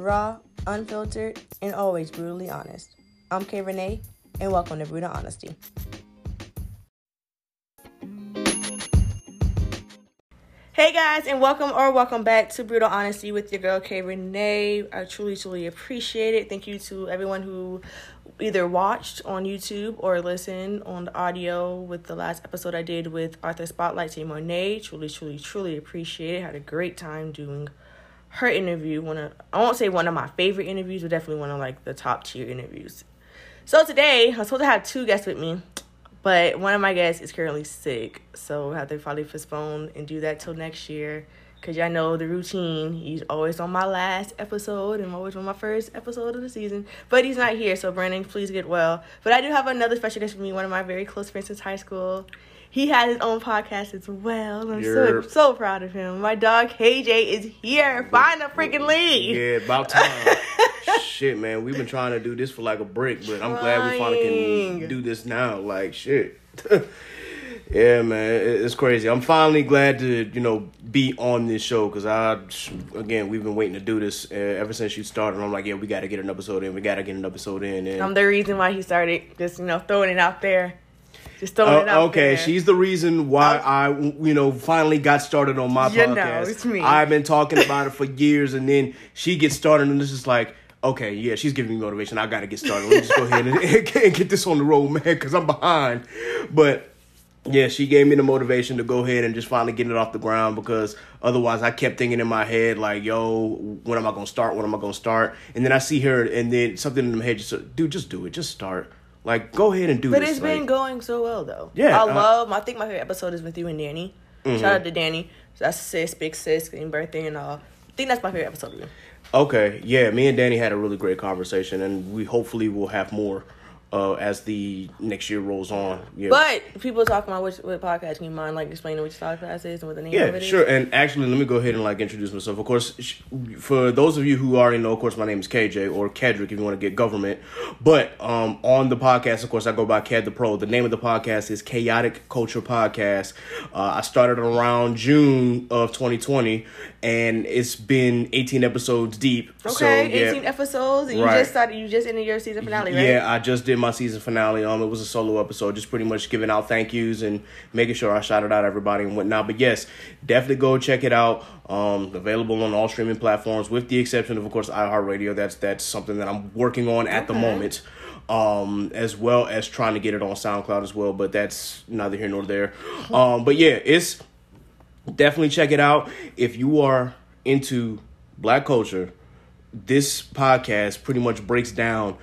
raw, unfiltered, and always brutally honest. I'm KayReenea, and welcome to Brutal Honesty. Hey guys, and welcome or welcome back to Brutal Honesty with your girl KayReenea. I truly, truly appreciate it. Thank you to everyone who either watched on YouTube or listened on the audio with the last episode I did with Arthur Spotlight Team Monet. Truly, truly, truly appreciate it. Had a great time doing her interview. One of I won't say one of my favorite interviews, but definitely one of like the top tier interviews. So today I'm supposed to have two guests with me, but one of my guests is currently sick, so I have to probably postpone and do that till next year. Cause y'all know the routine. He's always on my last episode and always on my first episode of the season. But he's not here, so Brandon, please get well. But I do have another special guest for me, one of my very close friends since high school. He has his own podcast as well. I'm so so proud of him. My dog KJ is here. Find a freaking lead. Yeah, about time. shit, man. We've been trying to do this for like a brick, but I'm glad we finally can do this now. Like shit. Yeah, man, it's crazy. I'm finally glad to you know be on this show because I again we've been waiting to do this uh, ever since you started. I'm like, yeah, we got to get an episode in. We got to get an episode in. And I'm the reason why he started just you know throwing it out there. Just throwing uh, it out okay, there. she's the reason why I, you know, finally got started on my you podcast. Know, it's me. I've been talking about it for years, and then she gets started, and it's just like, okay, yeah, she's giving me motivation. I got to get started. Let's just go ahead and, and, get this on the road, man, because I'm behind. But yeah, she gave me the motivation to go ahead and just finally get it off the ground because otherwise I kept thinking in my head like, yo, when am I gonna start? When am I gonna start? And then I see her and then something in my head just dude, just do it, just start. Like, go ahead and do but this. But it's like, been going so well though. Yeah. I uh, love I think my favorite episode is with you and Danny. Mm-hmm. Shout out to Danny. That's sis, big sis, getting birthday and all. I think that's my favorite episode of you. Okay. Yeah, me and Danny had a really great conversation and we hopefully will have more uh, as the next year rolls on. Yeah. But people are talking about which what podcast. Can you mind like explaining which podcast is and what the name yeah, of it is? sure. And actually, let me go ahead and like introduce myself. Of course, for those of you who already know, of course, my name is KJ or Kedrick if you want to get government. But um, on the podcast, of course, I go by Ked the Pro. The name of the podcast is Khaotic Kulture Podcast. Uh, I started around June of 2020, and it's been 18 episodes deep. Okay, so, yeah, 18 episodes. And right. You just started. You just ended your season finale, right? Yeah, I just did my season finale. Um, it was a solo episode, just pretty much giving out thank yous and making sure I shouted out everybody and whatnot. But yes, definitely go check it out. Um, available on all streaming platforms, with the exception of, of course, iHeartRadio. That's that's something that I'm working on at okay. the moment. Um, as well as trying to get it on SoundCloud as well, but that's neither here nor there. Um, but yeah, it's definitely check it out if you are into black culture. This podcast pretty much breaks down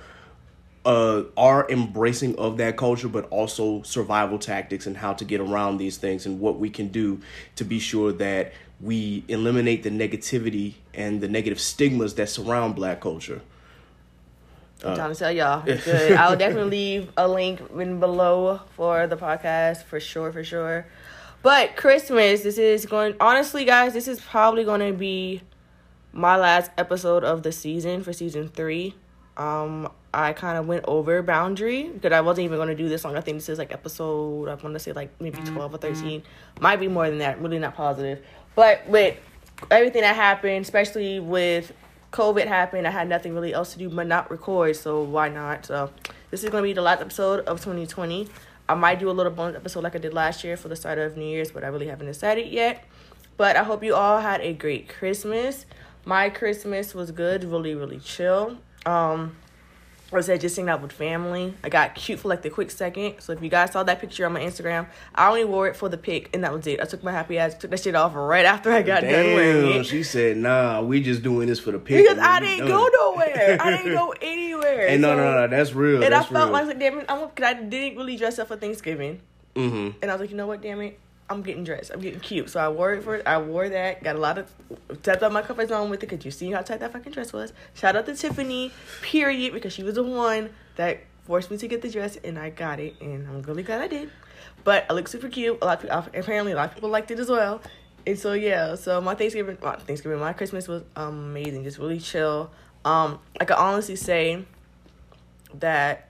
uh, our embracing of that culture, but also survival tactics and how to get around these things and what we can do to be sure that we eliminate the negativity and the negative stigmas that surround black culture. I'm trying to tell y'all. Good. I'll definitely leave a link in below for the podcast for sure, for sure. But Christmas, this is going honestly, guys, this is probably gonna be my last episode of the season for season three. Um, I kind of went over boundary because I wasn't even going to do this long. I think this is like episode, I want to say like maybe mm-hmm. 12 or 13. Might be more than that. Really not positive. But with everything that happened, especially with COVID happened, I had nothing really else to do but not record. So why not? So this is going to be the last episode of 2020. I might do a little bonus episode like I did last year for the start of New Year's, but I really haven't decided yet. But I hope you all had a great Christmas. My Christmas was good, really, really chill. Um, I said just hanging out with family. I got cute for like the quick second. So if you guys saw that picture on my Instagram, I only wore it for the pic and that was it. I took my happy ass, took that shit off right after I got Damn, done wearing it. She said, nah, we just doing this for the pic. Because I didn't go nowhere. I didn't go anywhere. And so, no, no, no, that's real. And that's I felt real. like, damn it, I'm, I didn't really dress up for Thanksgiving. Mm-hmm. And I was like, you know what, damn it, I'm getting dressed. I'm getting cute. So I wore it for I wore that. Got a lot of tapped out my comfort zone with it because you see how tight that fucking dress was. Shout out to Tiffany, period, because she was the one that forced me to get the dress and I got it and I'm really glad I did. But I look super cute. A lot of people apparently a lot of people liked it as well. And so yeah, so my Thanksgiving well, Thanksgiving, my Christmas was amazing, just really chill. Um, I can honestly say that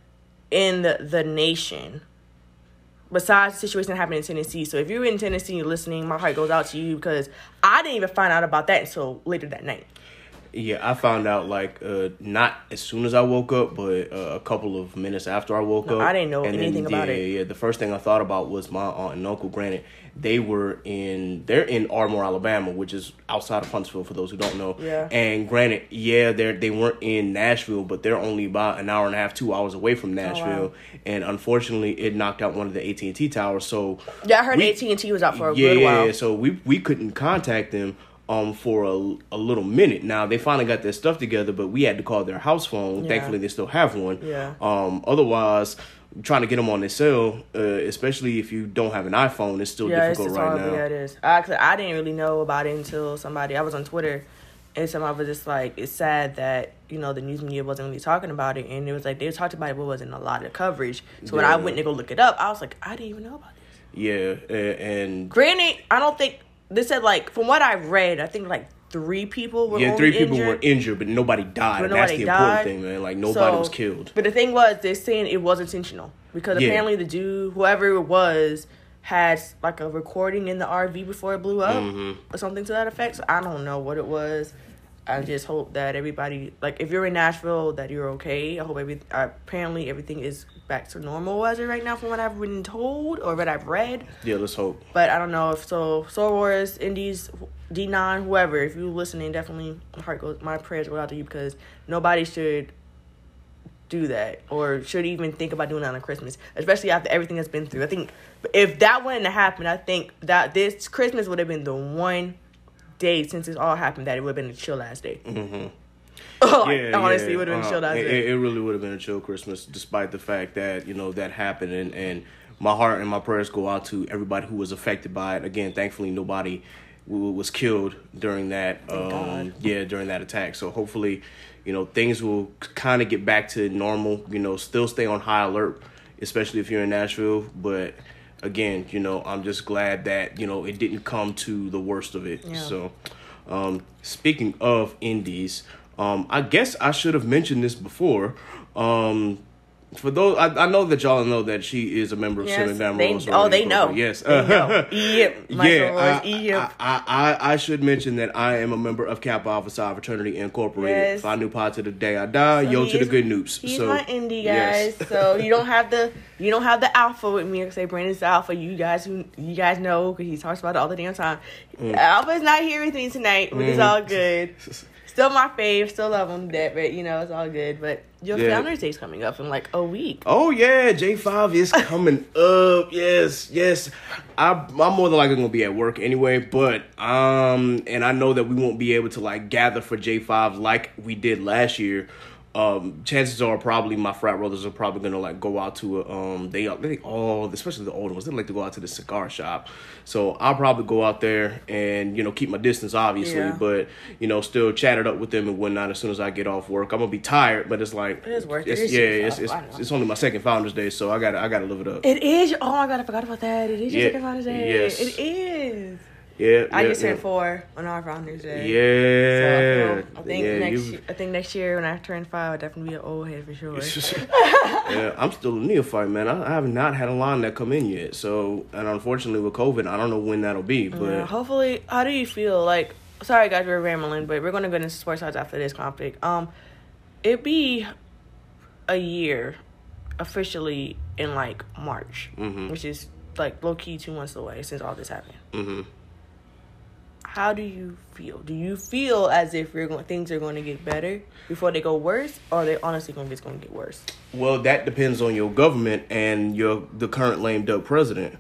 in the, the nation, besides the situation that happened in Tennessee. So if you're in Tennessee and you're listening, my heart goes out to you because I didn't even find out about that until later that night. Yeah, I found out like uh, not as soon as I woke up, but uh, a couple of minutes after I woke No, up. I didn't know And then, anything about yeah, it. Yeah, the first thing I thought about was my aunt and uncle. Granted, they were in they're in Ardmore, Alabama, which is outside of Huntsville for those who don't know. Yeah. And granted, yeah, they they weren't in Nashville, but they're only about an hour and a half, two hours away from Nashville. Oh, wow. And unfortunately, it knocked out one of the AT and T towers. So Yeah, I heard AT and T was out for a yeah, good while. yeah, so we we couldn't contact them um for a, a little minute. Now they finally got their stuff together, but we had to call their house phone. Yeah. Thankfully, they still have one. Yeah. Um. Otherwise, trying to get them on their cell, uh, especially if you don't have an iPhone, it's still Yeah, difficult just right horrible. now. Yeah, it is. Actually, I didn't really know about it until somebody. I was on Twitter, and somebody was just like, "It's sad that you know the news media wasn't really talking about it." And it was like they talked about it, but wasn't a lot of coverage. So when I went to go look it up, I was like, I didn't even know about this. Yeah, and Granted, I don't think they said like from what I read, I think like three people were yeah, three people injured. were injured, but nobody died. But and that's nobody the important died. thing, man. Like nobody So- was killed. But the thing was, they're saying it was intentional because Yeah. apparently the dude, whoever it was, had like a recording in the RV before it blew up Mhm. or something to that effect. So I don't know what it was. I just hope that everybody, like, if you're in Nashville, that you're okay. I hope every apparently everything is back to normal as it right now, from what I've been told or what I've read. Yeah, let's hope. But I don't know if so. Soul Wars, Indies, D nine, whoever. If you're listening, definitely my heart goes. My prayers go out to you because nobody should do that or should even think about doing that on Christmas, especially after everything that's been through. I think if that wouldn't have happened, I think that this Christmas would have been the one day since this all happened that it would have been a chill ass day. Mm-hmm. Like, yeah, honestly, yeah. it would have been Uh, chill it, it really would have been a chill Christmas, despite the fact that you know that happened, and and my heart and my prayers go out to everybody who was affected by it. Again, thankfully, nobody w- was killed during that. Um, yeah, during that attack. So hopefully, you know, things will kind of get back to normal. You know, still stay on high alert, especially if you're in Nashville, but. Again, you know, I'm just glad that you know it didn't come to the worst of it. Yeah. So, um, speaking of indies, um, I guess I should have mentioned this before. Um, for those, I, I know that y'all know that she is a member of Yes, Van they- Rose oh, they know. Yes, They know. Yep, yeah, I, yep. I, I, I should mention that I am a member of Kappa Alpha Psi Fraternity Incorporated. Yes. Phi Nu Pi to the day I die, So yo to the good news. He's so, my indie yes. so you don't have the you don't have the alpha with me. I say Brandon's the alpha. You guys who you guys know because he talks about it all the damn time. Mm. Alpha's not here with me tonight, but it's all good. Still my fave, still love to death, but you know it's all good. But your Yeah. Founders Day's coming up in like a week. Oh yeah, J five is coming up. Yes, yes. I I'm more than likely gonna be at work anyway, but um, and I know that we won't be able to like gather for J five like we did last year. Um, chances are probably my frat brothers are probably gonna like go out to a, um they they all especially the older ones they like to go out to the cigar shop, so I'll probably go out there and you know keep my distance obviously, Yeah. but you know still chat it up with them and whatnot as soon as I get off work. I'm gonna be tired, but it's like It is worth it. it's, It's yeah, your it's, it's, it's only my second Founders Day, so I gotta I gotta live it up. It is. Oh my god, I forgot about that. It is your Yeah, second Founders Day. yes. It is. Yeah, I yeah, just turned yeah. four on our Founders Day. Yeah, So, I think yeah, next you- year, I think next year when I turn five, I'll definitely be an old head for sure. yeah, I'm still a neophyte, man. I, I have not had a line that come in yet. So, and unfortunately with COVID, I don't know when that'll be. But Yeah, hopefully, how do you feel? Like, sorry guys, we're rambling, but we're gonna go into sports odds after this conflict. Um, it be a year officially in like March, Mhm. which is like low key two months away since all this happened. hmm How do you feel? Do you feel as if we're going things are going to get better before they go worse, or are they honestly going to just going to get worse? well, that depends on your government and your the current lame duck president.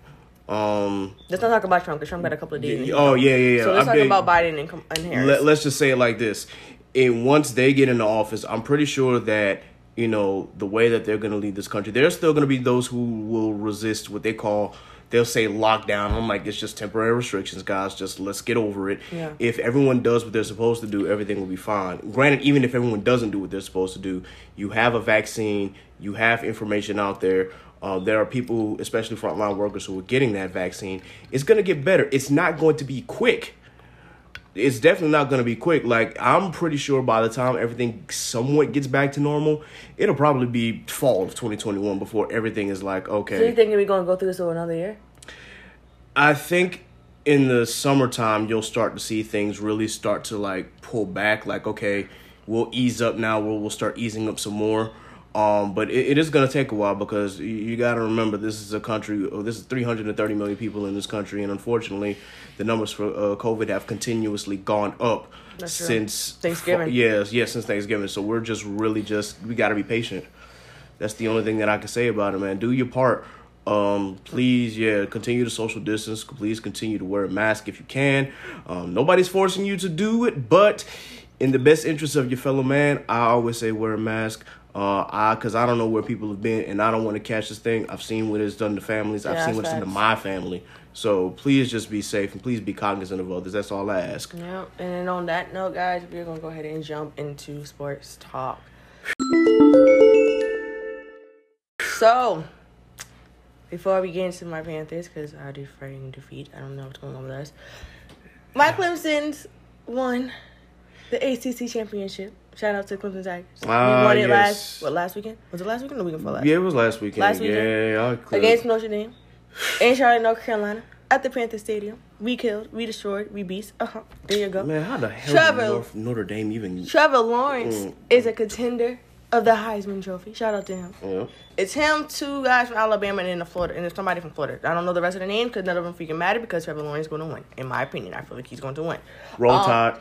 Um, Let's not talk about Trump because Trump got a couple of days. oh yeah, yeah, yeah. So let's I talk about Biden and, and Harris. Let, let's just say it like this: and once they get into office, I'm pretty sure that you know the way that they're going to lead this country. There's still going to be those who will resist what they call. They'll say lockdown. I'm like, it's just temporary restrictions, guys. Just let's get over it. Yeah. If everyone does what they're supposed to do, everything will be fine. Granted, even if everyone doesn't do what they're supposed to do, you have a vaccine. You have information out there. Uh, there are people, especially frontline workers, who are getting that vaccine. It's going to get better. It's not going to be quick it's definitely not going to be quick. Like I'm pretty sure by the time everything somewhat gets back to normal, it'll probably be fall of 2021 before everything is like okay. so you think we're going to go through this for another year? I think in the summertime, you'll start to see things really start to like pull back. Like, okay, we'll ease up now. We'll we'll start easing up some more. Um, but it, it is going to take a while because you, you got to remember this is a country. Oh, this is 330 million people in this country, and unfortunately, the numbers for uh, COVID have continuously gone up That's true. since Thanksgiving. Yes, yes, since Thanksgiving. So we're just really just we got to be patient. That's the only thing that I can say about it, man. Do your part. Um, please, yeah, continue to social distance. Please continue to wear a mask if you can. Um, nobody's forcing you to do it, but in the best interest of your fellow man, I always say wear a mask. Uh, I, cause I don't know where people have been, and I don't want to catch this thing. I've seen what it's done to families. I've seen what it's done to my family. So please just be safe and please be cognizant of others. That's all I ask. Yeah, and then on that note, guys, we're gonna go ahead and jump into sports talk. So, before we get into my Panthers, because I do fighting defeat, I don't know what's going on with us. My Clemson's won the ACC championship. Shout out to Clemson Tigers. Ah, we won it yes. last what last weekend? Was it last weekend or the weekend before last? Yeah, it was last weekend. Last weekend. Yeah, Against Notre Dame in Charlotte, North Carolina, at the Panther Stadium. We killed, we destroyed, we beast. Uh huh. There you go. Man, how the hell Trevor- did North, Notre Dame even? Trevor Lawrence Mm. is a contender of the Heisman Trophy. Shout out to him. Yeah. It's him, two guys from Alabama, and then the Florida, and there's somebody from Florida. I don't know the rest of the name because none of them freaking matter because Trevor Lawrence is going to win. In my opinion, I feel like he's going to win. Roll Um, Tide.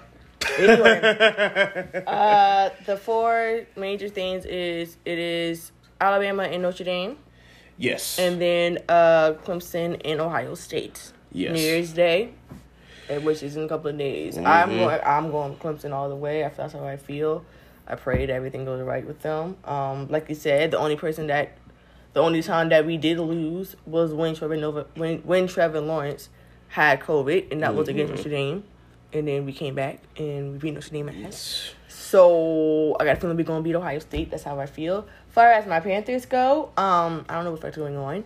Anyway, uh, the four major things is it is Alabama and Notre Dame, Yes. and then uh, Clemson and Ohio State. Yes. New Year's Day, which is in a couple of days. I'm Mhm. going. I'm going Clemson all the way. I That's how I feel. I pray that everything goes right with them. Um, like you said, the only person that, the only time that we did lose was when Trevor Nova, when when Trevor Lawrence had COVID, and that was against Mhm. Notre Dame. And then we came back and we beat Notre Dame ass. So I got a feeling we're gonna beat Ohio State. That's how I feel. far as my Panthers go, um, I don't know what's going on.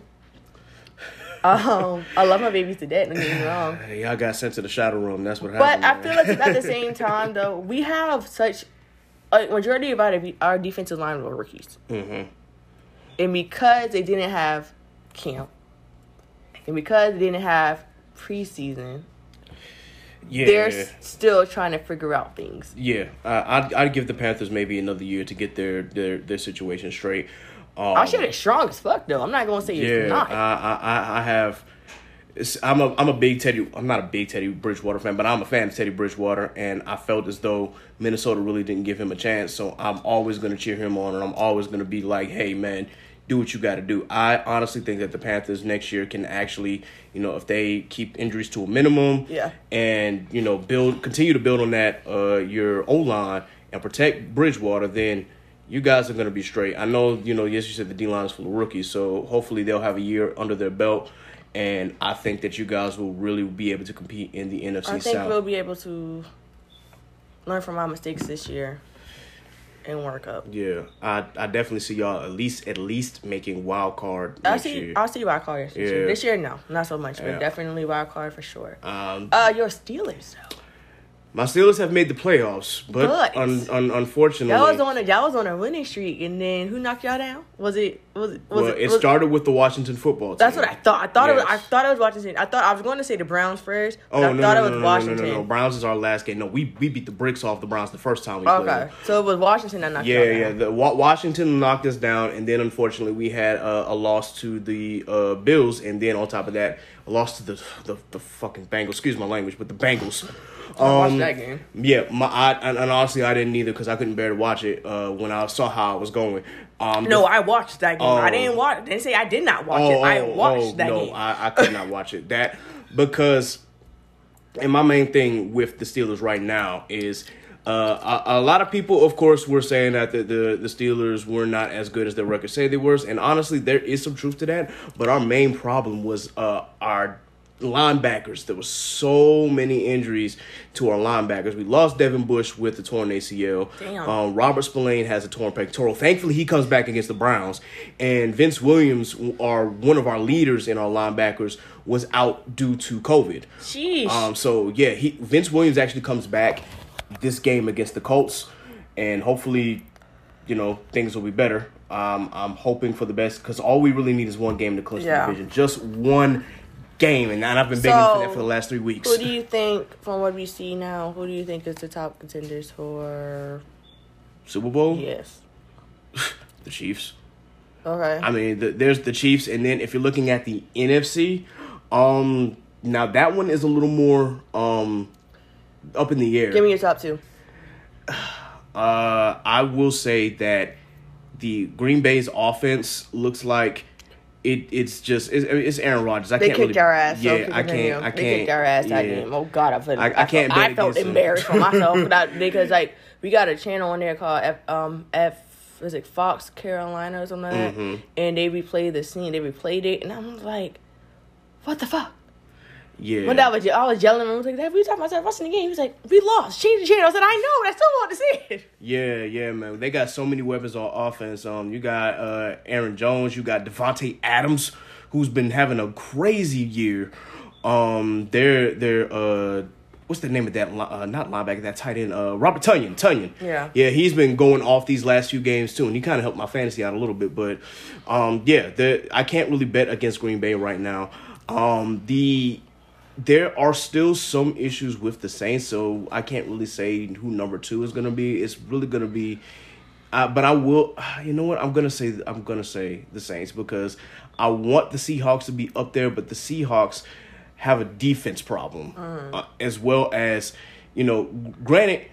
Um, I love my babies to death. Don't get me wrong. Hey, y'all got sent to the shadow room. That's what happened. But. I feel like at the same time, though, we have such a majority of our our defensive line were rookies, hmm and because they didn't have camp, and because they didn't have preseason, Yeah. they're still trying to figure out things. Yeah, uh, I'd I'd give the Panthers maybe another year to get their their, their situation straight. Um, Our shit is strong as fuck, though. I'm not gonna say yeah, it's not. I, I I have. I'm a I'm a big Teddy. I'm not a big Teddy Bridgewater fan, but I'm a fan of Teddy Bridgewater, and I felt as though Minnesota really didn't give him a chance. So I'm always going to cheer him on, and I'm always going to be like, "Hey, man, do what you got to do." I honestly think that the Panthers next year can actually, you know, if they keep injuries to a minimum, Yeah. and you know, build continue to build on that uh your O line and protect Bridgewater, then you guys are going to be straight. I know, you know, yes, you said the D line is full of rookies, so hopefully they'll have a year under their belt, and I think that you guys will really be able to compete in the NFC I think South. we'll be able to learn from our mistakes this year and work up. yeah, I I definitely see y'all at least at least making wild card I see. year. I'll see wild card this Yeah. year. This year, no, not so much, but Yeah. definitely wild card for sure. Um, Uh, your Steelers though. My Steelers have made the playoffs, but, But- un, un, unfortunately, Y'all was on a y'all was on a winning streak, and then who knocked y'all down? Was it was it was well, it, it was- started with the Washington football team. That's what I thought. I thought it was. I thought it was Washington. I thought I was going to say the Browns first, Oh I no, thought no, it was no, no, Washington. no, no, no, Browns is our last game. No, we we beat the bricks off the Browns the first time we played. Okay, so it was Washington that knocked Yeah, yeah. The Washington knocked us down, and then unfortunately we had uh, a loss to the uh, Bills, and then on top of that, a loss to the the, the fucking Bengals. Excuse my language, but the Bengals. I watched Um, that game. Yeah, my I, and, and honestly, I didn't either because I couldn't bear to watch it uh, when I saw how I was going. Um, No, I watched that game. I Oh. didn't watch. Didn't say I did not watch it. I watched that no, game. I, I could not watch it. That because, and my main thing with the Steelers right now is. Uh, a, a lot of people, of course, were saying that the, the, the Steelers were not as good as their record say they were, and honestly, there is some truth to that. But our main problem was uh, our linebackers. There was so many injuries to our linebackers. We lost Devin Bush with the torn ACL. Damn. Um, Robert Spillane has a torn pectoral. Thankfully, he comes back against the Browns. And Vince Williams, are one of our leaders in our linebackers, was out due to COVID. Sheesh. Um, so yeah, he Vince Williams actually comes back this game against the Colts, and hopefully, you know, things will be better. Um, I'm hoping for the best because all we really need is one game to clinch Yeah. the division. Just one game, and I've been begging So, for that for the last three weeks. Who do you think, from what we see now, who do you think is the top contenders for? Super Bowl, Yes. the Chiefs. Okay. I mean, the, there's the Chiefs, and then if you're looking at the NFC, um, now that one is a little more um up in the air. Give me your top two. Uh, I will say that the Green Bay's offense looks like it. It's just it's, it's Aaron Rodgers. I They can't kicked really, our ass. Yeah, I can't. I can't. They kicked our ass yeah. game. Oh God, I felt. I- I can't felt, I felt embarrassed for myself because like we got a channel on there called F um F is it Fox Carolina or something like Mhm. that, and they replayed the scene. They replayed it, and I'm like, what the fuck. Yeah. When I was, I was yelling, I was like, "We talking about watching the game." He was like, "We lost. Change the channel." I said, "I know, but I still want to see it." Yeah, yeah, man. They got so many weapons on offense. Um, you got uh Aaron Jones, you got Davante Adams, who's been having a crazy year. Um, they're they're uh, what's the name of that? Uh, not linebacker, that tight end. Uh, Robert Tonyan. Tonyan. Yeah. yeah. He's been going off these last few games too, and he kind of helped my fantasy out a little bit. But, um, yeah, the I can't really bet against Green Bay right now. Um, the there are still some issues with the Saints, so I can't really say who number two is gonna be. It's really gonna be, uh, but I will. You know what? I'm gonna say I'm gonna say the Saints because I want the Seahawks to be up there, but the Seahawks have a defense problem uh, as well as you know. Granted,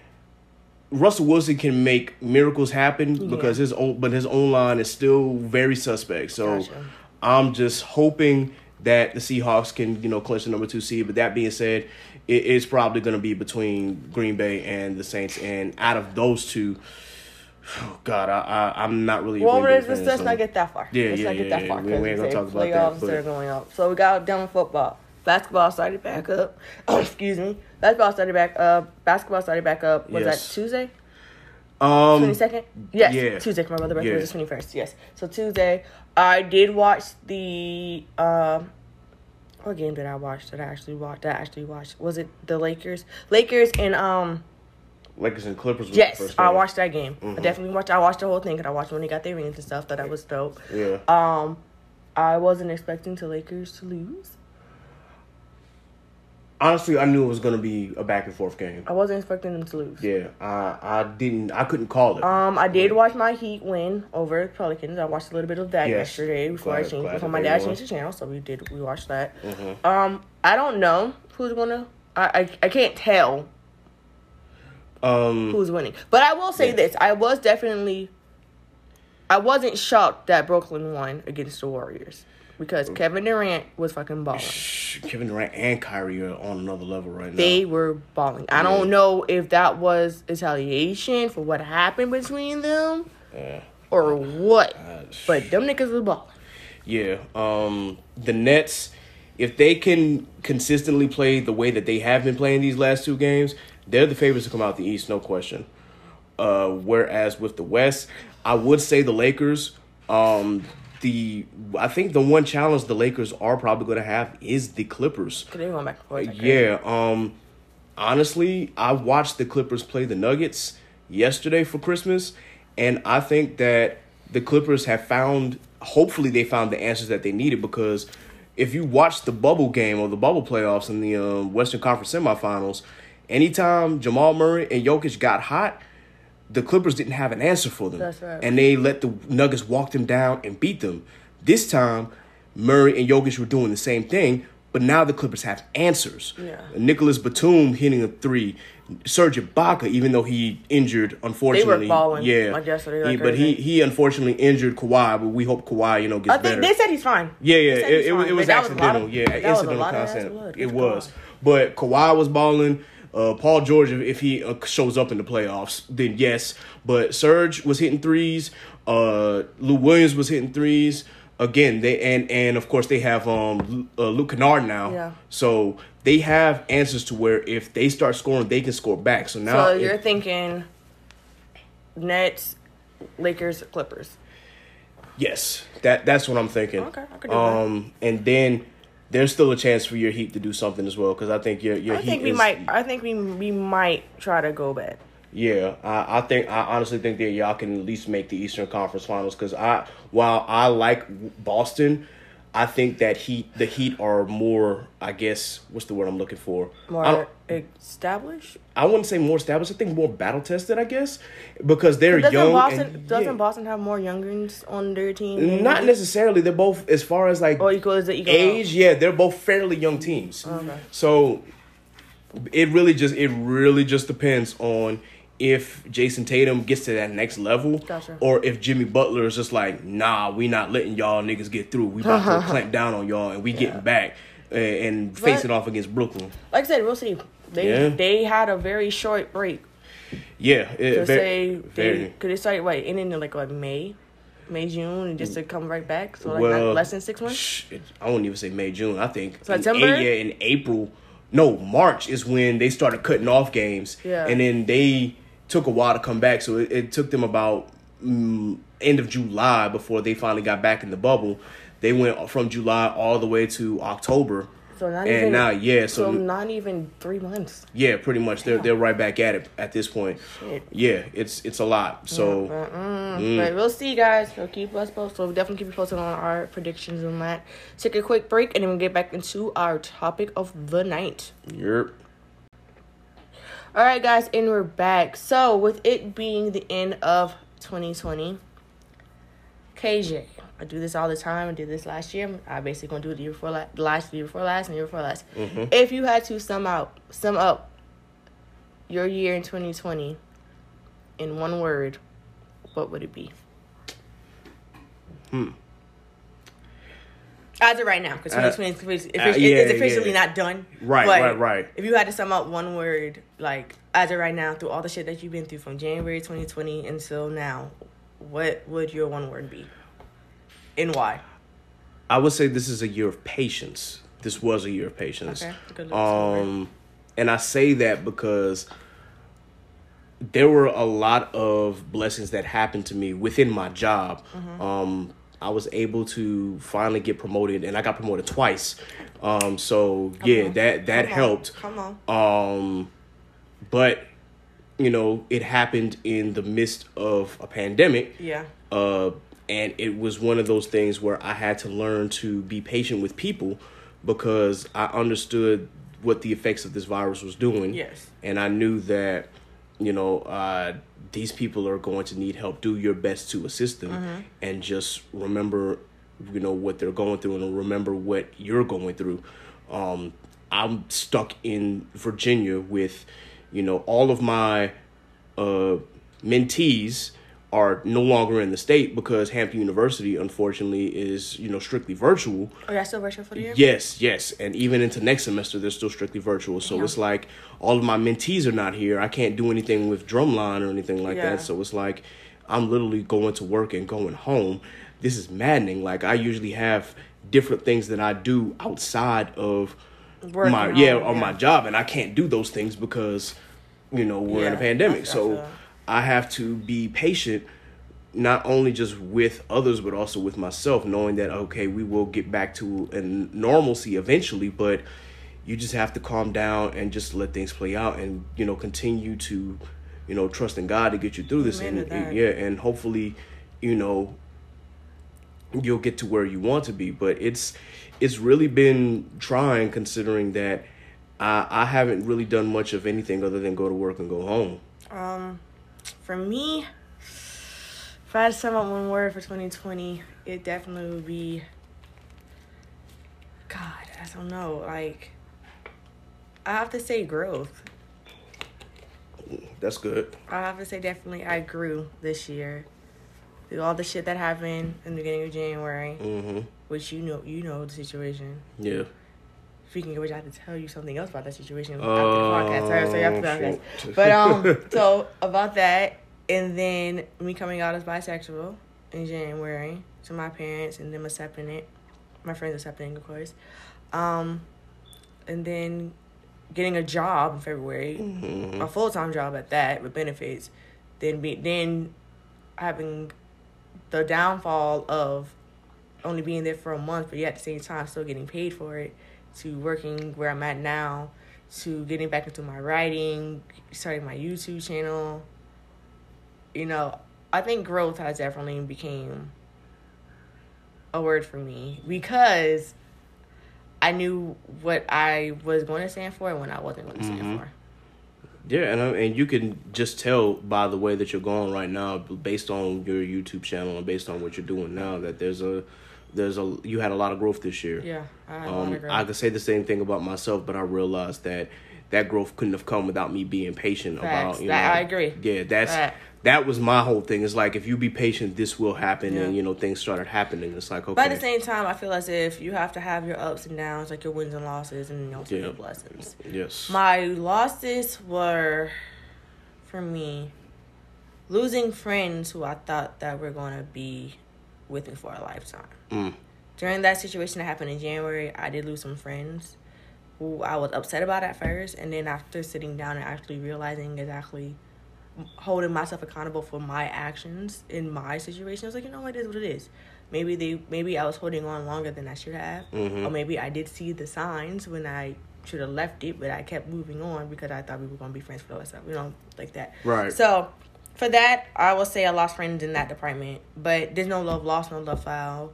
Russell Wilson can make miracles happen because his own, but his own line is still very suspect. So Gotcha. I'm just hoping that the Seahawks can, you know, clinch the number two seed. But that being said, it is probably going to be between Green Bay and the Saints. And out of those two, oh God, I, I I'm not really. Well, let's, fan, let's, let's so- not get that far. Yeah, let's yeah, not get yeah, that far. We- we ain't gonna talk about that, playoffs but- are going up. So we got down with football. Basketball started back up. Oh, excuse me. Basketball started back up. Basketball started back up. Was Yes. that Tuesday? Um, Twenty second. Yes. yeah. Tuesday. My brother birthday Yeah. was the twenty first. Yes. So Tuesday, I did watch the. Um, what game did I watch? That I actually watched. That I actually watched. Was it the Lakers? Lakers and um. Lakers and Clippers. Was Yes, the first I watched that game. Mhm. I definitely watched. I watched the whole thing, and I watched when they got their rings and stuff. That I was dope. Yeah. Um, I wasn't expecting the Lakers to lose. Honestly, I knew it was going to be a back and forth game. I wasn't expecting them to lose. Yeah, I I didn't. I couldn't call it. Um, I did watch my Heat win over Pelicans. I watched a little bit of that Yes. yesterday before I changed. Before my dad won. changed the channel, so we did. We watched that. Mhm. Um, I don't know who's gonna. I I, I can't tell Um, who's winning, but I will say Yeah. this: I was definitely. I wasn't shocked that Brooklyn won against the Warriors because Kevin Durant was fucking balling. Shh, Kevin Durant and Kyrie are on another level right now. They were balling. I don't know if that was retaliation for what happened between them Yeah. or what, Uh, but them niggas was balling. yeah. Um, the Nets, if they can consistently play the way that they have been playing these last two games, they're the favorites to come out the East, no question. Uh, whereas with the West, I would say the Lakers. Um, the I think the one challenge the Lakers are probably going to have is the Clippers. Cause they were going back and forth. Yeah. Um. Honestly, I watched the Clippers play the Nuggets yesterday for Christmas, and I think that the Clippers have found. Hopefully, they found the answers that they needed because if you watch the bubble game or the bubble playoffs in the um, Western Conference semifinals, anytime Jamal Murray and Jokic got hot, the Clippers didn't have an answer for them. That's right. And they let the Nuggets walk them down and beat them. This time, Murray and Jokic were doing the same thing, but now the Clippers have answers. Yeah. Nicolas Batum hitting a three. Serge Ibaka, even though he injured, unfortunately, they were balling, yeah, like yesterday, He- but he he unfortunately injured Kawhi. But we hope Kawhi, you know, gets think better. they said he's fine. Yeah, yeah, it, fine, it was accidental. of- yeah, incidental. It was. But Kawhi was balling. Uh, Paul George, if, if he uh, shows up in the playoffs, then yes. But Serge was hitting threes. Uh, Lou Williams was hitting threes. Again, they and and of course they have um uh, Luke Kennard now. Yeah. So they have answers to where if they start scoring, they can score back. So now, So you're thinking Nets, Lakers, Clippers. Yes, that that's what I'm thinking. Okay, I could do that. um, and then there's still a chance for your Heat to do something as well because I think your your I Heat think we is, might. I think we we might try to go back. Yeah, I, I think I honestly think that y'all can at least make the Eastern Conference Finals because I while I like Boston, I think that Heat, the Heat are more, I guess, what's the word I'm looking for? More don't- established. I wouldn't say more established. I think more battle tested. I guess because they're Doesn't young. Boston and, doesn't yeah. Boston have more youngerns on their team? Not necessarily. They're both as far as like Or equal as the equal age. Yeah, they're both fairly young teams. Okay. So it really just it really just depends on if Jayson Tatum gets to that next level, Gotcha. or if Jimmy Butler is just like, nah, we not letting y'all niggas get through. We about to clamp down on y'all, and we getting back uh, and facing off against Brooklyn. Like I said, we'll see. They Yeah. they had a very short break Yeah, it, to very- say they could they started what ending in like what May, May June, and just to come right back. So like Well, less than six months. Sh- I won't even say May, June. I think in September? A- yeah, in April. No, March is when they started cutting off games. Yeah. and then they took a while to come back. So it, it took them about mm, end of July before they finally got back in the bubble. They went from July all the way to October. So not and even now, yeah, so so not even three months. yeah, pretty much they're they're right back at it at this point. Shit. Yeah, it's it's a lot. So Mm. But we'll see, guys. So keep us posted. So we'll definitely keep you posted on our predictions on that. Take a quick break, and then we'll get back into our topic of the night. you're All right, guys, and we're back. So, with it being the end of 2020, KJ, I do this all the time. I did this last year. I basically gonna do it the year before last, last year before last, and the year before last. If you had to sum out, sum up your year in 2020 in one word, what would it be? Hmm. As of right now, because 2020 is offici- uh, is officially yeah. not done. Right, right, right. If you had to sum up one word, like as of right now, through all the shit that you've been through from January 2020 until now, what would your one word be? And why? I would say this is a year of patience. This was a year of patience. Okay. Um, and I say that because there were a lot of blessings that happened to me within my job. Mm-hmm. Um, I was able to finally get promoted, and I got promoted twice. Um, so yeah, on. that that Come on. helped. Come on. Um, but you know, it happened in the midst of a pandemic. Yeah. Uh, and it was one of those things where I had to learn to be patient with people because I understood what the effects of this virus was doing. Yes. And I knew that, you know, uh, these people are going to need help. Do your best to assist them Mm-hmm. and just remember, you know, what they're going through and remember what you're going through. Um, I'm stuck in Virginia with, you know, all of my uh, mentees are no longer in the state because Hampton University, unfortunately, is you know strictly virtual. Oh, yeah, still virtual for the year? Yes, yes, and even into next semester, they're still strictly virtual. So Yeah. it's like all of my mentees are not here. I can't do anything with drumline or anything like Yeah. that. So it's like I'm literally going to work and going home. This is maddening. Like I usually have different things that I do outside of Work my and yeah home, on yeah. my job, and I can't do those things because you know we're in a pandemic. So. I have to be patient not only just with others but also with myself knowing that okay we will get back to a normalcy eventually but you just have to calm down and just let things play out and you know continue to you know trust in god to get you through this. And, and yeah and hopefully you know you'll get to where you want to be. But it's it's really been trying considering that i i haven't really done much of anything other than go to work and go home. Um, for me, if I had to sum up one word for 2020, it definitely would be. God, I don't know. Like, I have to say growth. that's good I have to say definitely I grew this year. Through all the shit that happened in the beginning of January, mm-hmm which you know, you know the situation. yeah Speaking of which, I have to tell you something else about that situation after Oh, the podcast. Sorry, sorry, after the podcast. But um, so about that, and then me coming out as bisexual in January to my parents, and them accepting it, my friends accepting, of course. Um, and then getting a job in February, Mm-hmm. a full time job at that with benefits. Then be then having the downfall of only being there for a month, but yet at the same time still getting paid for it, to working where I'm at now, to getting back into my writing, starting my YouTube channel. You know, I think growth has definitely became a word for me because I knew what I was going to stand for and what I wasn't going to stand Mhm. for. Yeah, and uh, and you can just tell by the way that you're going right now, based on your YouTube channel and based on what you're doing now, that there's a there's a you had a lot of growth this year. Yeah, I had a lot Um. I could say the same thing about myself, but I realized that that growth couldn't have come without me being patient Facts. about. You That- know, I agree. Yeah, that's That. that was my whole thing. It's like if you be patient, this will happen, Yeah. and you know things started happening. It's like okay, But at the same time, I feel as if you have to have your ups and downs, like your wins and losses, and also Yeah. your blessings. yes, My losses were, for me, losing friends who I thought that were going to be with me for a lifetime. Mm. During that situation that happened in January, I did lose some friends who I was upset about at first, and then after sitting down and actually realizing exactly holding myself accountable for my actions in my situation, I was like, you know what, it is what it is. Maybe they, maybe I was holding on longer than I should have, Mhm. or maybe I did see the signs when I should have left it, but I kept moving on because I thought we were gonna be friends for the rest of, you know, like that. right. So for that, I will say I lost friends in that department, but there's no love lost, no love foul.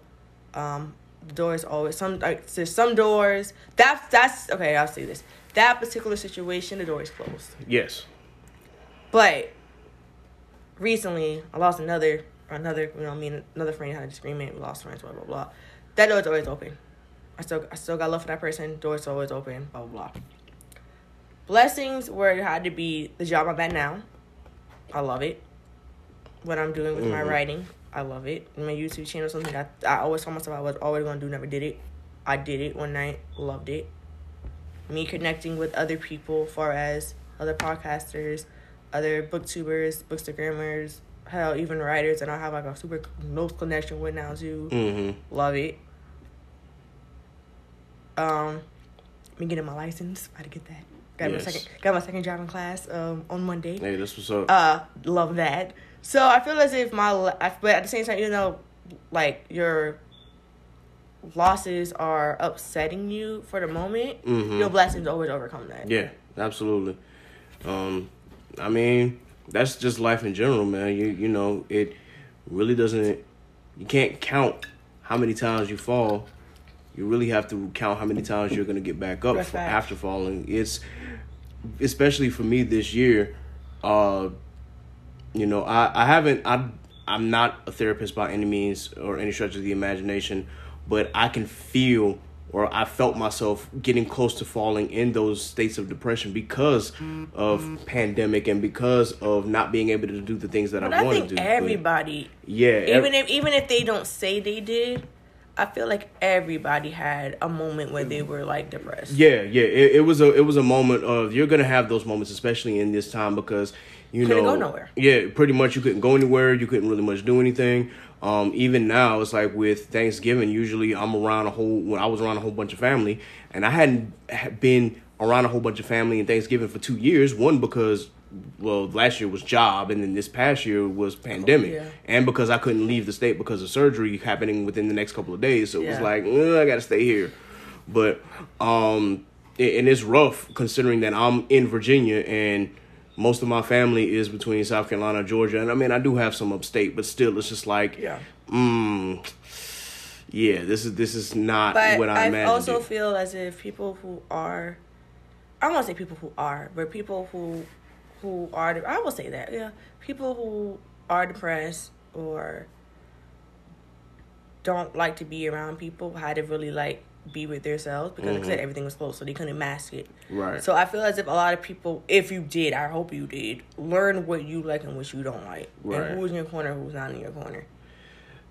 Um, the doors always some like there's some doors. That's that's okay. I'll say this. That particular situation, the door is closed. yes, But recently, I lost another another you know me and another friend had a disagreement. We lost friends. Blah blah blah. That door is always open. I still I still got love for that person. Door's always open. Blah blah blah. Blessings where it had to be the job I'm at now. I love it. What I'm doing with my Mhm. writing, I love it. My YouTube channel, something that I always told myself I was always gonna do, never did it. I did it one night, loved it. Me connecting with other people, far as other podcasters, other booktubers, bookstagrammers, hell, even writers, and I have like a super close connection with now too. mm-hmm. Love it. Um, me getting my license. To get that? Got Yes. my second. Got my second driving class. Um, on Monday. Hey, this was up. Uh, love that. So I feel as if my, but at the same time, you know, like your losses are upsetting you for the moment. Mhm. Your blessings always overcome that. Yeah, absolutely. Um, I mean, that's just life in general, man. You you know, it really doesn't. You can't count how many times you fall. You really have to count how many times you're gonna get back up for, after falling. It's especially for me this year. Uh, you know, I I haven't. I I'm not a therapist by any means or any stretch of the imagination, but I can feel or I felt myself getting close to falling in those states of depression because of pandemic and because of not being able to do the things that But I I want to do. But everybody, yeah, ev- even if even if they don't say they did, I feel like everybody had a moment where they were like depressed. Yeah, yeah. It, it was a it was a moment of you're gonna have those moments, especially in this time because you Couldn't know go nowhere. Yeah, pretty much you couldn't go anywhere. You couldn't really much do anything. Um, even now, it's like with Thanksgiving. Usually, I'm around a whole. When I was around a whole bunch of family, and I hadn't been around a whole bunch of family in Thanksgiving for two years. One because well, last year was job, and then this past year was pandemic, Yeah. and because I couldn't leave the state because of surgery happening within the next couple of days. So it was like "Uh, I got to stay here. But um, and it's rough considering that I'm in Virginia and most of my family is between South Carolina Georgia. And I mean, I do have some upstate, but still, it's just like, Yeah. mm, yeah, this is this is not But what I, I, also it. feel as if people who are, I won't say people who are, but people who, who are, I will say that, yeah, people who are depressed or don't like to be around people had to really like be with themselves because like I said Mhm. everything was closed, so they couldn't mask it. right. So I feel as if a lot of people, if you did, I hope you did, learn what you like and what you don't like, Right. and who's in your corner, who's not in your corner.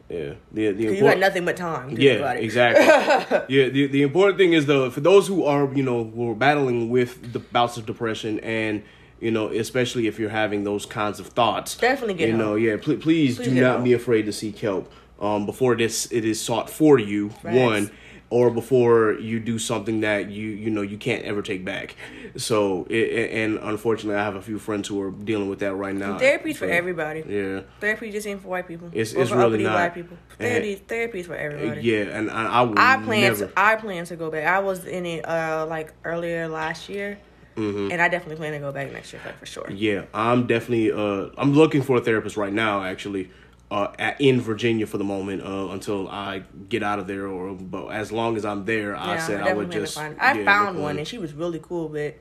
yeah, the the 'Cause you got important- nothing but time. Yeah, exactly. yeah, the the important thing is though, for those who are you know who are battling with the bouts of depression and you know especially if you're having those kinds of thoughts, Definitely get you help. know, yeah, pl- please, Please do not help. be afraid to seek help um, before this it is sought for you. Facts. One. Or before you do something that you you know you can't ever take back, so it, and unfortunately I have a few friends who are dealing with that right now. Therapy's for everybody. Yeah, Therapy just ain't for white people. It's- or it's for really not. white people. And- Therapy, therapy's for everybody. yeah, and I, I will I plan never. to I plan to go back. I was in it uh like earlier last year, Mhm. and I definitely plan to go back next year like, for sure. Yeah, I'm definitely uh I'm looking for a therapist right now actually. uh, at, in Virginia for the moment uh, until I get out of there. Or but as long as I'm there, I said I, would just. Find, I yeah, found one and she was really cool, but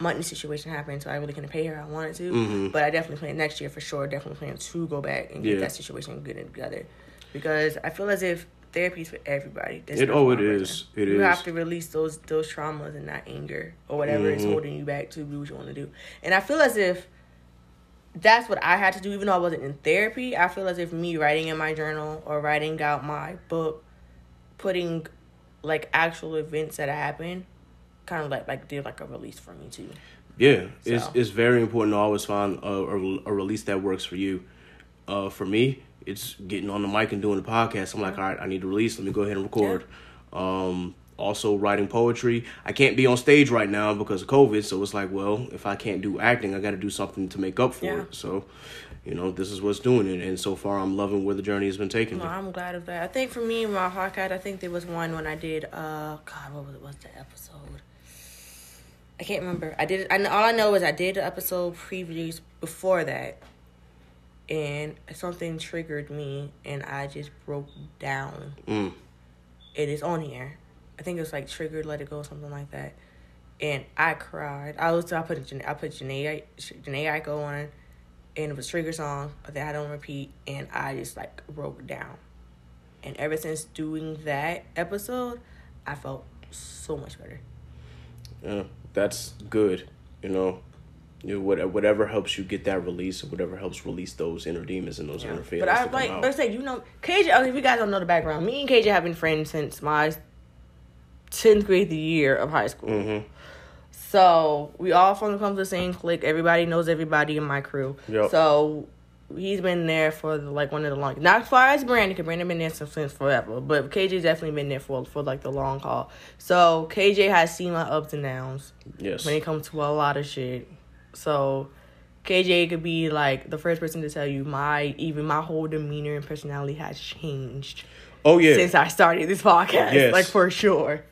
money situation happened, so I really couldn't pay her. I wanted to, mm-hmm. but I definitely plan next year for sure. Definitely plan to go back and get yeah. that situation good together because I feel as if therapy's for everybody. There's it oh it is. It you is. have to release those those traumas and that anger or whatever mm-hmm. is holding you back to do what you want to do. And I feel as if that's what I had to do, even though I wasn't in therapy. I feel as if me writing in my journal or writing out my book, putting like actual events that happened, kind of like like did like a release for me too. Yeah, so. it's it's very important to always find a, a, a release that works for you. Uh, for me, it's getting on the mic and doing the podcast. I'm like, all right, I need to release. Let me go ahead and record. Yeah. Um, also writing poetry. I can't be on stage right now because of COVID, so it's like, well, if I can't do acting, I got to do something to make up for yeah. it. So, you know, this is what's doing it, and so far, I'm loving where the journey has been taking me. I'm glad of that. I think for me, my Hawkeye, I think there was one when I did. uh God, what was it? What's the episode? I can't remember. I did. I all I know is I did the episode previews before that, and something triggered me, and I just broke down. Mm. It is on here. I think it was like triggered, let it go, something like that. And I cried. I was I put I put Jhené Jhené Aiko on, and it was trigger song that I don't repeat, and I just like broke down. And ever since doing that episode, I felt so much better. Yeah, that's good. You know, you know, whatever helps you get that release, or whatever helps release those inner demons and those yeah. inner feelings. But I like, let's say you know, KJ. If you guys don't know the background, me and KJ have been friends since my tenth grade year of high school. Mm-hmm. So we all from come to the same clique. Everybody knows everybody in my crew. Yep. So he's been there for the, like one of the longest. Not as far as Brandon, because Brandon been there since, since forever. But KJ's definitely been there for for like the long haul. So KJ has seen my ups and downs. Yes. When it comes to a lot of shit. So KJ could be like the first person to tell you my even my whole demeanor and personality has changed. Oh yeah. Since I started this podcast. Yes. Like for sure.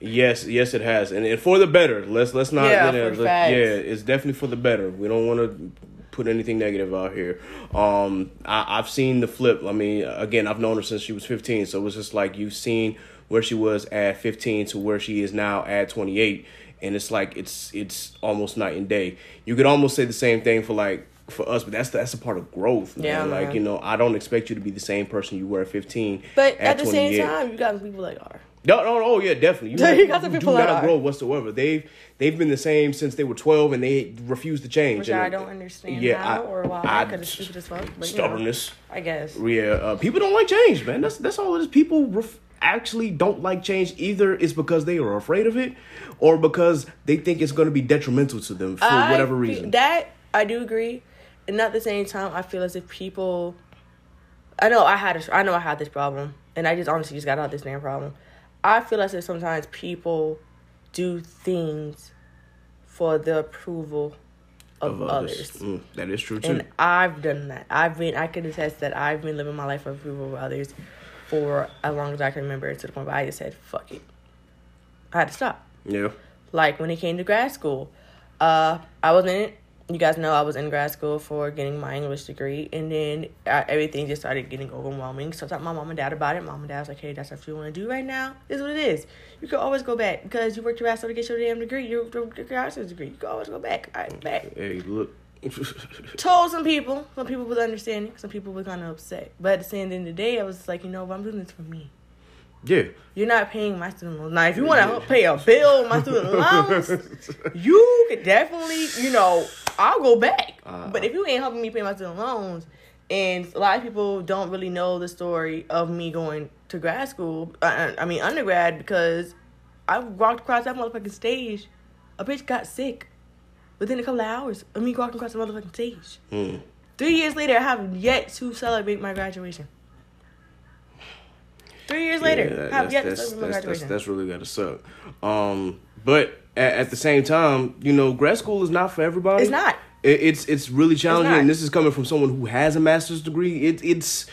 Yes, yes, it has, and, and for the better. Let's let's not. Yeah, you know, let, yeah, it's definitely for the better. We don't want to put anything negative out here. Um, I, I've seen the flip. I mean, again, I've known her since she was fifteen, so it was just like you've seen where she was at fifteen to where she is now at twenty eight, and it's like it's it's almost night and day. You could almost say the same thing for like for us, but that's that's a part of growth. Man. Yeah, like you know, I don't expect you to be the same person you were at fifteen. But at, at the same time, you got people like are. No, no, no, yeah, definitely. You, you got the people do not grow whatsoever. They've they've been the same since they were twelve, and they refuse to change. Which and, I don't understand yeah, I, or why. I, Because it's stupid as fuck. But, stubbornness. You know, I guess. Yeah, uh, people don't like change, man. That's that's all it is. People ref- actually don't like change. Either it's because they are afraid of it, or because they think it's going to be detrimental to them for I, whatever reason. That I do agree, and at the same time, I feel as if people. I know I had a, I know I had this problem, and I just honestly just got out this damn problem I feel as if sometimes people do things for the approval of, of others. others. Mm, that is true too. And I've done that. I've been I can attest that I've been living my life for approval of others for as long as I can remember to the point where I just said, fuck it. I had to stop. Yeah. Like when it came to grad school. Uh I was in it you guys know I was in grad school for getting my English degree, and then I, everything just started getting overwhelming. So I talked to my mom and dad about it. Mom and dad was like, "Hey, that's what you want to do right now. This is what it is. You can always go back because you worked your ass off to get your damn degree, your, your, your master's degree. You can always go back. All right, back." Hey, look. Told some people. Some people were understanding. Some people were kind of upset. But at the end of the day, I was like, you know, I'm doing this for me. Yeah. You're not paying my student loans. Now, if you want to pay a bill, my student loans, you could definitely, you know, I'll go back. Uh, but if you ain't helping me pay my student loans, and a lot of people don't really know the story of me going to grad school, uh, I mean undergrad, because I walked across that motherfucking stage. A bitch got sick within a couple of hours of me walking across the motherfucking stage. Hmm. Three years later, I have yet to celebrate my graduation. Three years later, yeah, have yet that's, to celebrate my graduation. That's, that's really gotta suck. Um, but at, at, the same time, you know, grad school is not for everybody. It's not. It, it's it's really challenging, it's and this is coming from someone who has a master's degree. It it's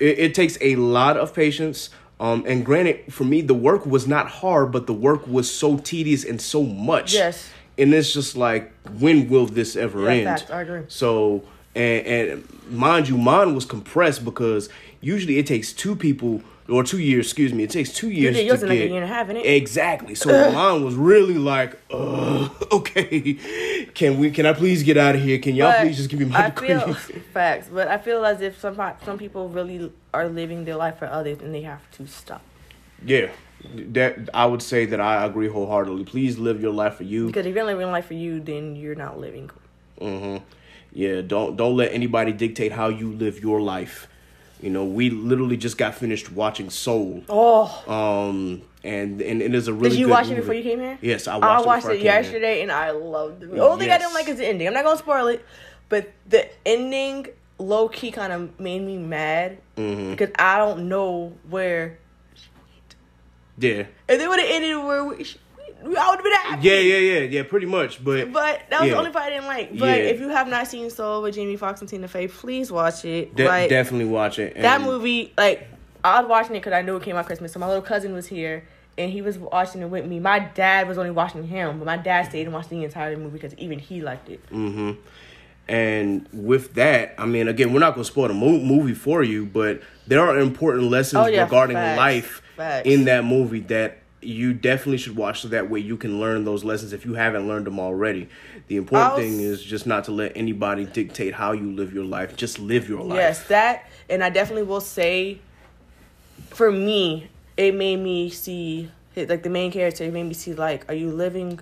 it, it takes a lot of patience. Um, and granted, for me, the work was not hard, but the work was so tedious and so much. Yes. And it's just like, when will this ever yeah, end? Fact, I agree. So and and mind you, mine was compressed because usually it takes two people or two years, excuse me, it takes two years yours to like get a year and a half, innit? exactly. So mine was really like, uh, okay, can we? Can I please get out of here? Can y'all But please just give me my I degree? feel facts, but I feel as if some some people really are living their life for others, and they have to stop yeah, that I would say that I agree wholeheartedly. Please live your life for you. because if you're living life for you, then you're not living. hmm Yeah, don't don't let anybody dictate how you live your life. You know, we literally just got finished watching Soul. Oh, Um, and and it is a really. did you watch it before you came here? Yes, I watched, I it, watched I it came here. yesterday, and I loved it. The only thing I didn't like is the ending. I'm not gonna spoil it, but the ending low key kind of made me mad Mhm. because I don't know where. Yeah, And they would have ended where we, we I would have been happy. yeah, yeah, yeah, yeah. Pretty much, but But that was Yeah. the only part I didn't like. But Yeah. if you have not seen Soul with Jamie Foxx and Tina Fey, please watch it. de- like definitely watch it. that movie, like I was watching it because I knew it came out Christmas. So my little cousin was here and he was watching it with me. My dad was only watching him, but my dad stayed and watched the entire movie because even he liked it. Mm-hmm. And with that, I mean, again, we're not going to spoil the mo- movie for you, but there are important lessons Oh, yeah, regarding facts. life Facts. in that movie that you definitely should watch so that way you can learn those lessons if you haven't learned them already. The important I'll thing is just not to let anybody dictate how you live your life. Just live your life. Yes, that, and I definitely will say, for me, it made me see like the main character. It made me see like, are you living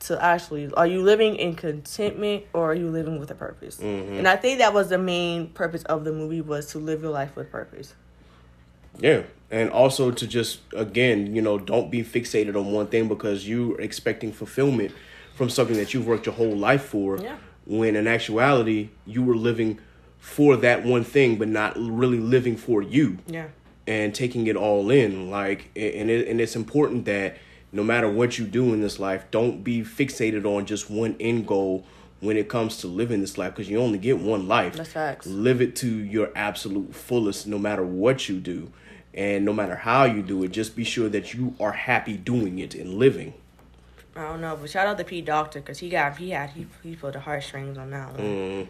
to actually, are you living in contentment or are you living with a purpose? Mhm. And I think that was the main purpose of the movie was to live your life with purpose. Yeah. And also to just again, you know, don't be fixated on one thing because you're expecting fulfillment from something that you've worked your whole life for. Yeah. When in actuality, you were living for that one thing, but not really living for you Yeah. and taking it all in. Like, and it, and it's important that no matter what you do in this life, don't be fixated on just one end goal when it comes to living this life because you only get one life That's facts. live it to your absolute fullest no matter what you do and no matter how you do it just be sure that you are happy doing it and living I don't know, but shout out to Pete Docter because he got he had he he pulled the heartstrings on that one. mm,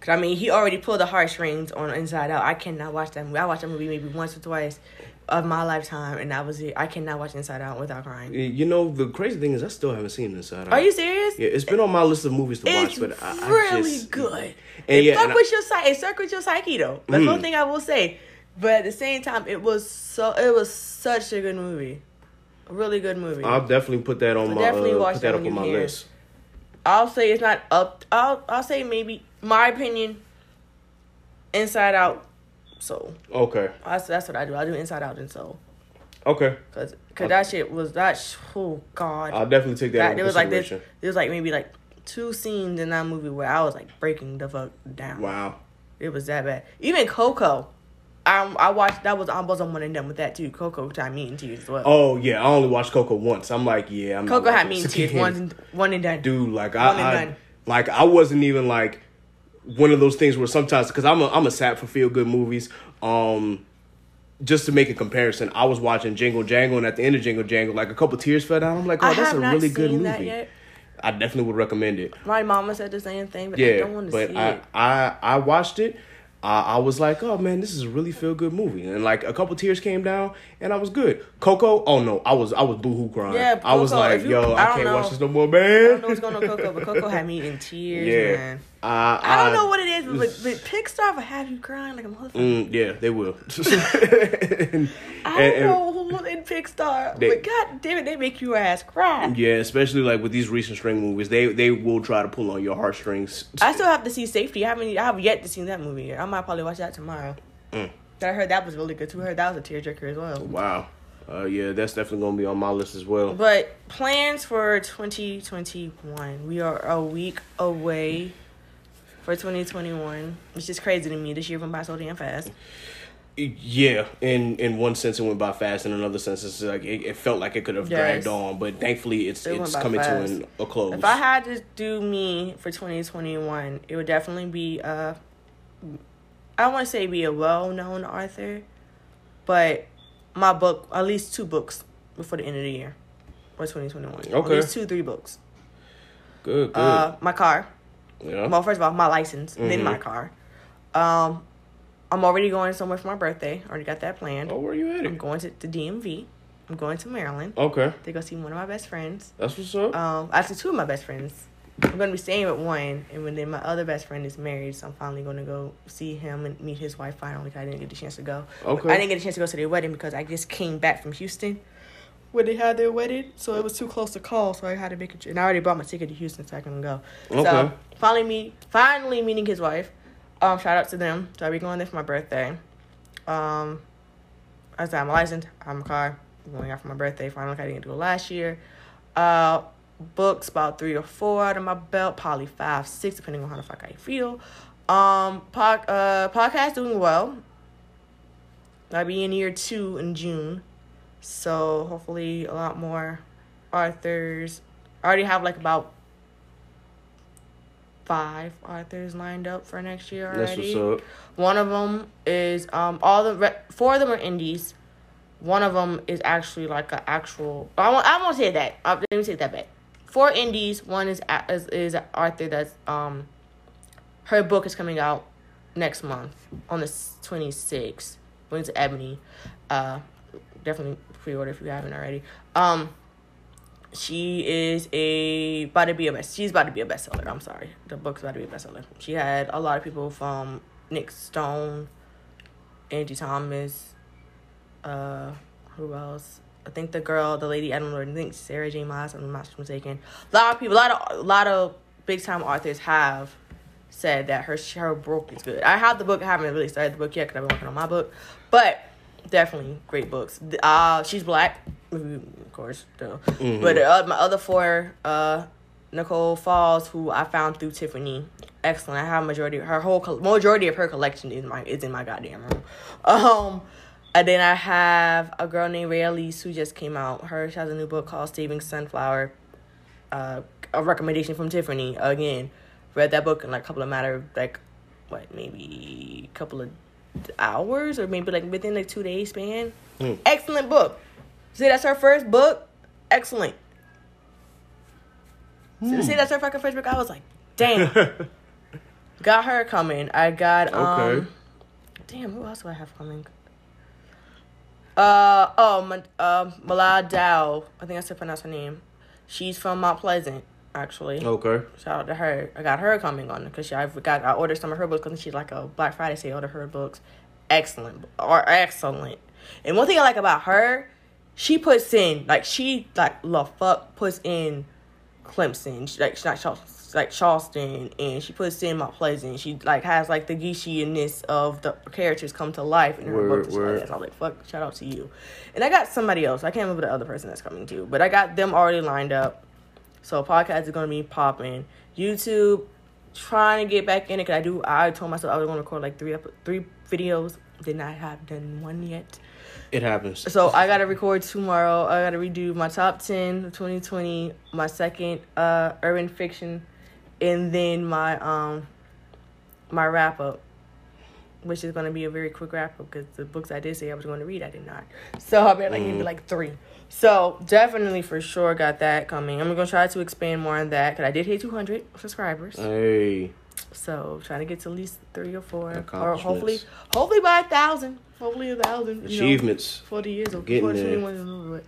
Cause I mean he already pulled the heartstrings on Inside Out. I cannot watch that movie. I watched that movie maybe once or twice of my lifetime, and that was it. I cannot watch Inside Out without crying. you know the crazy thing is i still haven't seen Inside Out. Are you serious? yeah it's been on my list of movies to watch It's but I, I really just, good. and it yeah fuck and I- with your psyche. It circles your psyche though. That's Mm. one thing I will say. But at the same time, it was so it was such a good movie, a really good movie. i'll definitely put that on So my definitely uh, watch put that that up on my list I'll say it's not up. I'll I'll say maybe my opinion. Inside Out, Soul. okay That's that's what I do. I do Inside Out and Soul. okay Cause, cause that shit was that. sh- Oh God. i'll definitely take that, that there was like this. There was like maybe like two scenes in that movie where I was like breaking the fuck down. wow It was that bad. Even Coco. I I watched that was I was on one and done with that too. Coco time me and tears as well. oh yeah i only watched coco once i'm like yeah i'm Coco had watching me in this tears. again. One one and done. dude like One I, and I done. like i wasn't even like one of those things where sometimes because i'm a i'm a sap for feel good movies um just to make a comparison i was watching jingle jangle and at the end of jingle jangle like a couple tears fell down i'm like oh I that's a not really good movie that yet. i definitely would recommend it My mama said the same thing, but I don't want to but see i it. i i watched it I I was like, oh man, this is a really feel good movie, and like a couple tears came down, and I was good. Coco, oh no, I was I was boohoo crying. Yeah, I was Coco, like, you- yo, I I, can't know. watch this no more, man. I don't know what's going on Coco, but Coco had me in tears, Yeah. man. I, I don't know what it is, but, but, Pixar will have you crying like a motherfucker. Mm, yeah, they will. And- I and- don't know who in Pixar, They- but god damn it, they make your ass cry. Yeah, especially like with these recent string movies, they they will try to pull on your heartstrings. I still have to see Safety. I haven't. I have yet to see that movie. yet. I might probably watch that tomorrow. Mm. I heard that was really good too. I heard that was a tearjerker as well. Wow. Uh, yeah, that's definitely gonna be on my list as well. But plans for 2021. We are a week away for 2021, which is crazy to me. This year went by so damn fast. Yeah, in in one sense it went by fast, in another sense it's like it, it felt like it could have Yes. dragged on, but thankfully it's It it's coming to an, a close. If I had to do me for 2021, it would definitely be a I don't want to say be a well-known author, but my book, at least two books before the end of the year, for 2021. Okay, At least two, three books. good, good. Uh, my car, Yeah. Well, first of all, my license, then Mhm. my car. Um, I'm already going somewhere for my birthday. Already got that planned. Oh, where are you I'm headed? going to the DMV. I'm going to Maryland Okay, to go see one of my best friends. that's what's up. Um, actually, two of my best friends. I'm gonna be staying with one, and when then my other best friend is married, so I'm finally gonna go see him and meet his wife. Finally, 'cause I didn't get the chance to go. Okay. I didn't get a chance to go to their wedding because I just came back from Houston, where they had their wedding, so it was too close to call. So I had to make it. And I already bought my ticket to Houston, so I can go. Okay. So finally me finally meeting his wife. Um, shout out to them. So I'll be going there for my birthday. Um, I said I'm licensed. I'm a car. I'm going out for my birthday. Finally, I didn't get to go last year. Uh, books about three or four out of my belt. Probably five, six, depending on how the fuck I feel. Um, pod, uh, podcast doing well. I'll be in year two in June, so hopefully a lot more authors. I already have like about five authors lined up for next year That's already. what's up. One of them is um all the re- four of them are indies. One of them is actually like an actual. I won't. I won't say that. Uh, let me take that back. Four indies. One is is is an author that's um. Her book is coming out next month on the twenty sixth. Wings of Ebony. Uh, definitely pre order if you haven't already. Um. She is a about to be a best. She's about to be a bestseller. I'm sorry, the book's about to be a bestseller. She had a lot of people from Nic Stone, Angie Thomas, uh, who else? I think the girl, the lady, I don't know. I think Sarah J. Maas. I'm not mistaken. A lot of people, a lot of, a lot of big time authors have said that her her book is good. I have the book. I haven't really started the book yet because I've been working on my book, but definitely great books. Uh, she's black, of course, though. Mhm. But uh, my other four, uh, Nicole Falls, who I found through Tiffany, excellent. I have majority her whole majority of her collection is my is in my goddamn room. Um, and then I have a girl named rayelise who just came out. Her she has a new book called Saving Sunflower. Uh, a recommendation from Tiffany again. Read that book in like a couple of matter like what maybe a couple of hours or maybe like within like two days span. Hmm. Excellent book. See, that's her first book. Excellent. See, see, that's her fucking first book. I was like, damn. got her coming. I got um. Okay. Damn, who else do I have coming? Uh oh, Ma- uh, Malad Dow. I think I said pronounce her name. She's from Mount Pleasant, actually. Okay. Shout out to her. I got her coming on because I got I ordered some of her books because she's like a Black Friday sale. Order her books, excellent or excellent. And one thing I like about her, she puts in like she like the fuck puts in Clemson, she, like not Charleston, like Charleston, and she puts in Mount Pleasant. She like has like the geishiness of the characters come to life in her Word, books. and shit like word. I was like, fuck, shout out to you. And I got somebody else. I can't remember the other person that's coming too, but I got them already lined up. So podcast is gonna be popping. YouTube, trying to get back in it. Cause I do. I told myself I was gonna record like three three videos. Did not have done one yet. It happens. So I gotta record tomorrow. I gotta redo my top ten of 2020, my second uh urban fiction, and then my um my wrap up, which is gonna be a very quick wrap up because the books I did say I was going to read, I did not. So I bet like maybe like three. So definitely for sure got that coming. I'm gonna try to expand more on that because I did hit 200 subscribers. Hey. So trying to get to at least three or four, or hopefully, hopefully by a thousand, hopefully a thousand. you know. Achievements. 40 years of Getting there. 21 years old.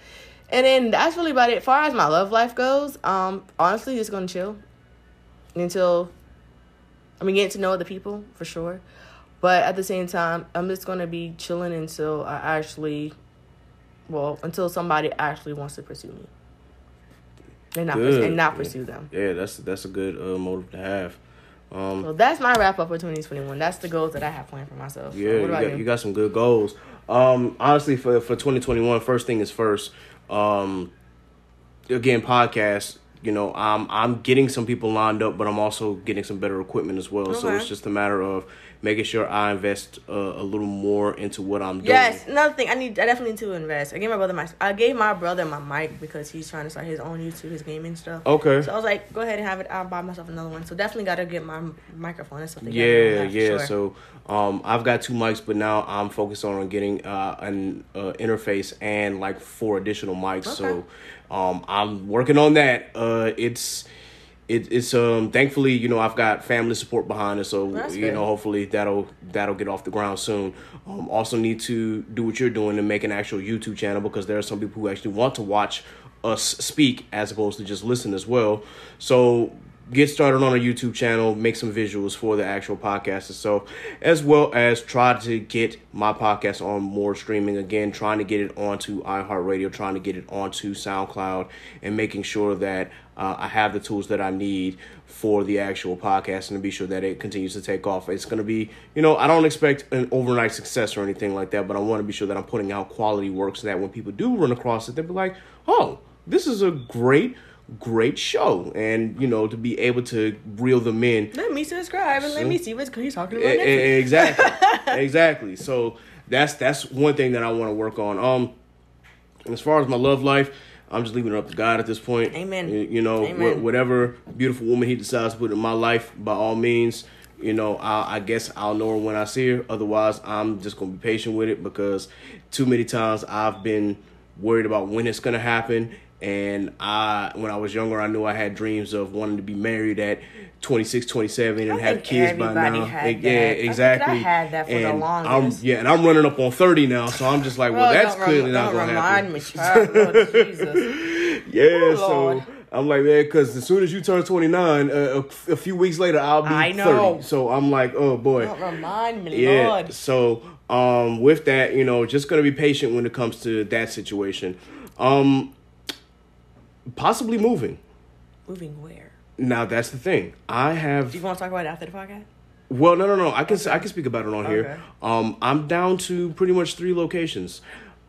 And then that's really about it. As far as my love life goes, um, honestly, just gonna chill until I mean getting to know other people for sure. But at the same time, I'm just gonna be chilling until I actually, well, until somebody actually wants to pursue me, and not Good. and not pursue them. Yeah, that's that's a good uh, motive to have. Um, So that's my wrap up for 2021. That's the goals that I have planned for myself. So Yeah, what you got, you? you got some good goals. Um, honestly, for for 2021, first thing is first. Um, again, podcast. You know, I'm I'm getting some people lined up, but I'm also getting some better equipment as well. So it's just a matter of making sure I invest uh, a little more into what I'm doing. Yes, another thing I need. I definitely need to invest. I gave my brother my. I gave my brother my mic because he's trying to start his own YouTube, his gaming stuff. Okay. So I was like, go ahead and have it. I'll buy myself another one. So definitely got to get my microphone and stuff. Yeah, that yeah. sure. So um, I've got two mics, but now I'm focused on getting uh, an uh, interface and like four additional mics. So um, I'm working on that. Uh, it's it, it's um thankfully you know I've got family support behind it, so you good. know hopefully that'll that'll get off the ground soon. Um, also need to do what you're doing and make an actual YouTube channel because there are some people who actually want to watch us speak as opposed to just listen as well. So get started on a YouTube channel, make some visuals for the actual podcast itself, as well as try to get my podcast on more streaming again, trying to get it onto iHeartRadio, trying to get it onto SoundCloud, and making sure that uh, I have the tools that I need for the actual podcast and to be sure that it continues to take off. It's going to be, you know, I don't expect an overnight success or anything like that, but I want to be sure that I'm putting out quality work so that when people do run across it, they'll be like, oh, this is a great great show. And you know to be able to reel them in. Let me subscribe and let me see what's he's talking about. e- exactly. Exactly. So that's that's one thing that i want to work on. Um as far as my love life i'm just leaving it up to god at this point. Amen. you, you know Amen. wh- whatever beautiful woman he decides to put in my life by all means you know I, I guess i'll know her when i see her. Otherwise i'm just gonna be patient with it because too many times i've been worried about when it's gonna happen and I, when I was younger, I knew I had dreams of wanting to be married at 26, 27 and I have kids by now. had Eh, that. I Yeah, think I exactly. had that for the longest. I'm, yeah, and I'm running up on 30 now, so I'm just like, well, that's clearly rem- not going to remind happen. me, child. Lord Jesus. Yeah, Oh, so Lord. I'm like, man, because as soon as you turn 29, uh, a, a few weeks later, I'll be I know. 30. So I'm like, oh boy. Don't remind me, Yeah. Lord. So um, with that, you know, just gonna be patient when it comes to that situation. Um, possibly moving. Moving where? Now that's the thing. I have Do you want to talk about it after the podcast? well, no, no, no. I can I can speak about it on Okay. here. Um, I'm down to pretty much three locations.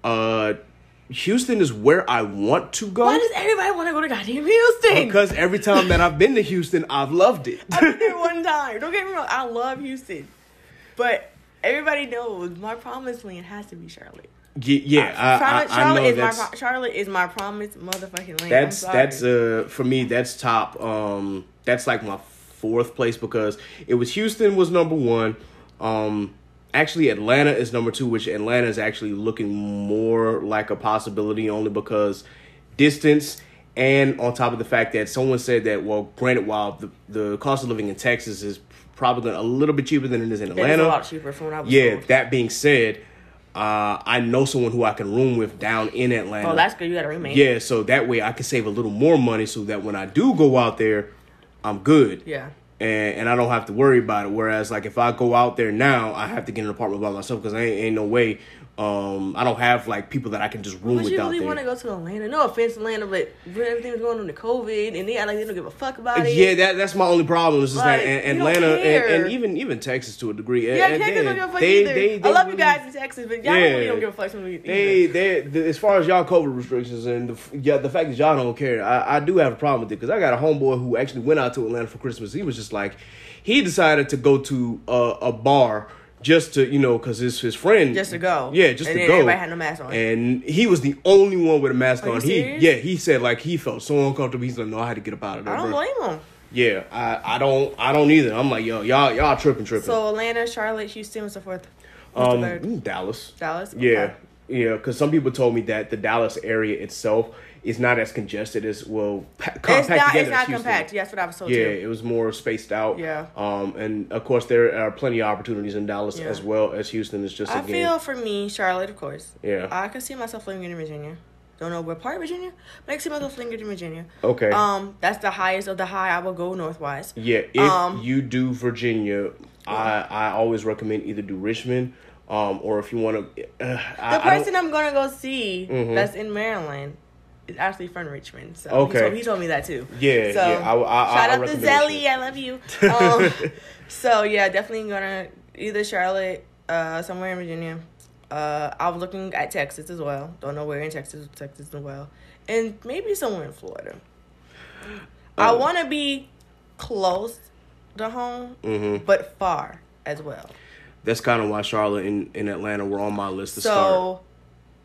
Uh, Houston is where I want to go Why does everybody want to go to goddamn Houston? because every time that I've been to Houston, I've loved it. I've been there one time. Don't get me wrong. I love Houston, but everybody knows my promised land has to be Charlotte. Ye- yeah, I, Charlotte, I, I Charlotte know is my Charlotte is my promised motherfucking land. that's that's uh for me that's top. Um, that's like my fourth place because it was Houston was number one. Um, actually Atlanta is number two, which Atlanta is actually looking more like a possibility only because distance and on top of the fact that someone said that well, granted, while the the cost of living in Texas is probably a little bit cheaper than it is in Atlanta. a lot cheaper from when I was Yeah, told. that being said, uh, I know someone who I can room with down in Atlanta. Oh, that's good. You got to remain. yeah, so that way I can save a little more money so that when I do go out there, I'm good. Yeah. And, and I don't have to worry about it. Whereas, like, if I go out there now, I have to get an apartment by myself because ain't, ain't no way. Um, I don't have like people that I can just room with you out really want to go to Atlanta? No offense, Atlanta, but when everything was going on to COVID, and they like they don't give a fuck about it. Yeah, that that's my only problem. Is just Like, that and, Atlanta and, and even even Texas to a degree. Yeah, and, Texas and don't give a fuck they- either. they- they I love you guys in Texas, but y'all Yeah. really don't give a fuck either. They, they, the, as far as y'all COVID restrictions and the, yeah, the fact that y'all don't care, I, I do have a problem with it because I got a homeboy who actually went out to Atlanta for Christmas. He was just like, he decided to go to a, a bar just to, you know, because it's his friend Just to go. Yeah, just to go. And to then go. everybody had no mask on. and he was the only one with a mask Are on. He serious? yeah, he said like he felt so uncomfortable. He's like, no, I had to get up out of there. I don't bro." blame them. Yeah, I, I don't I don't either. I'm like, yo, y'all y'all tripping tripping. So Atlanta, Charlotte, Houston, and so forth. Um, Dallas. Dallas. Yeah, yeah. Because some people told me that the Dallas area itself is not as congested as well pa- compact It's not. together It's not compact. Yeah, that's what I was told Yeah, too. it was more spaced out. Yeah. Um, and of course there are plenty of opportunities in Dallas Yeah. as well as Houston. It's just I again. feel for me, Charlotte, of course. Yeah. I can see myself living in Virginia. Don't know what part of Virginia, but I can see myself living in Virginia. okay. Um, that's the highest of the high. I will go northwise. yeah. If um, you do Virginia, I I always recommend either do Richmond, um, or if you want to. Uh, The I person I'm gonna go see Mhm. that's in Maryland is actually from Richmond. So Okay. he told, he told me that too. Yeah, So yeah, I- I- shout I out to Zelly. I love you. Um, so yeah, definitely gonna either Charlotte, uh, somewhere in Virginia. Uh, I was looking at Texas as well. Don't know where in Texas, Texas as well, and maybe somewhere in Florida. I Oh. want to be close to home, Mhm. but far as well. That's kind of why Charlotte and, and Atlanta were on my list to start.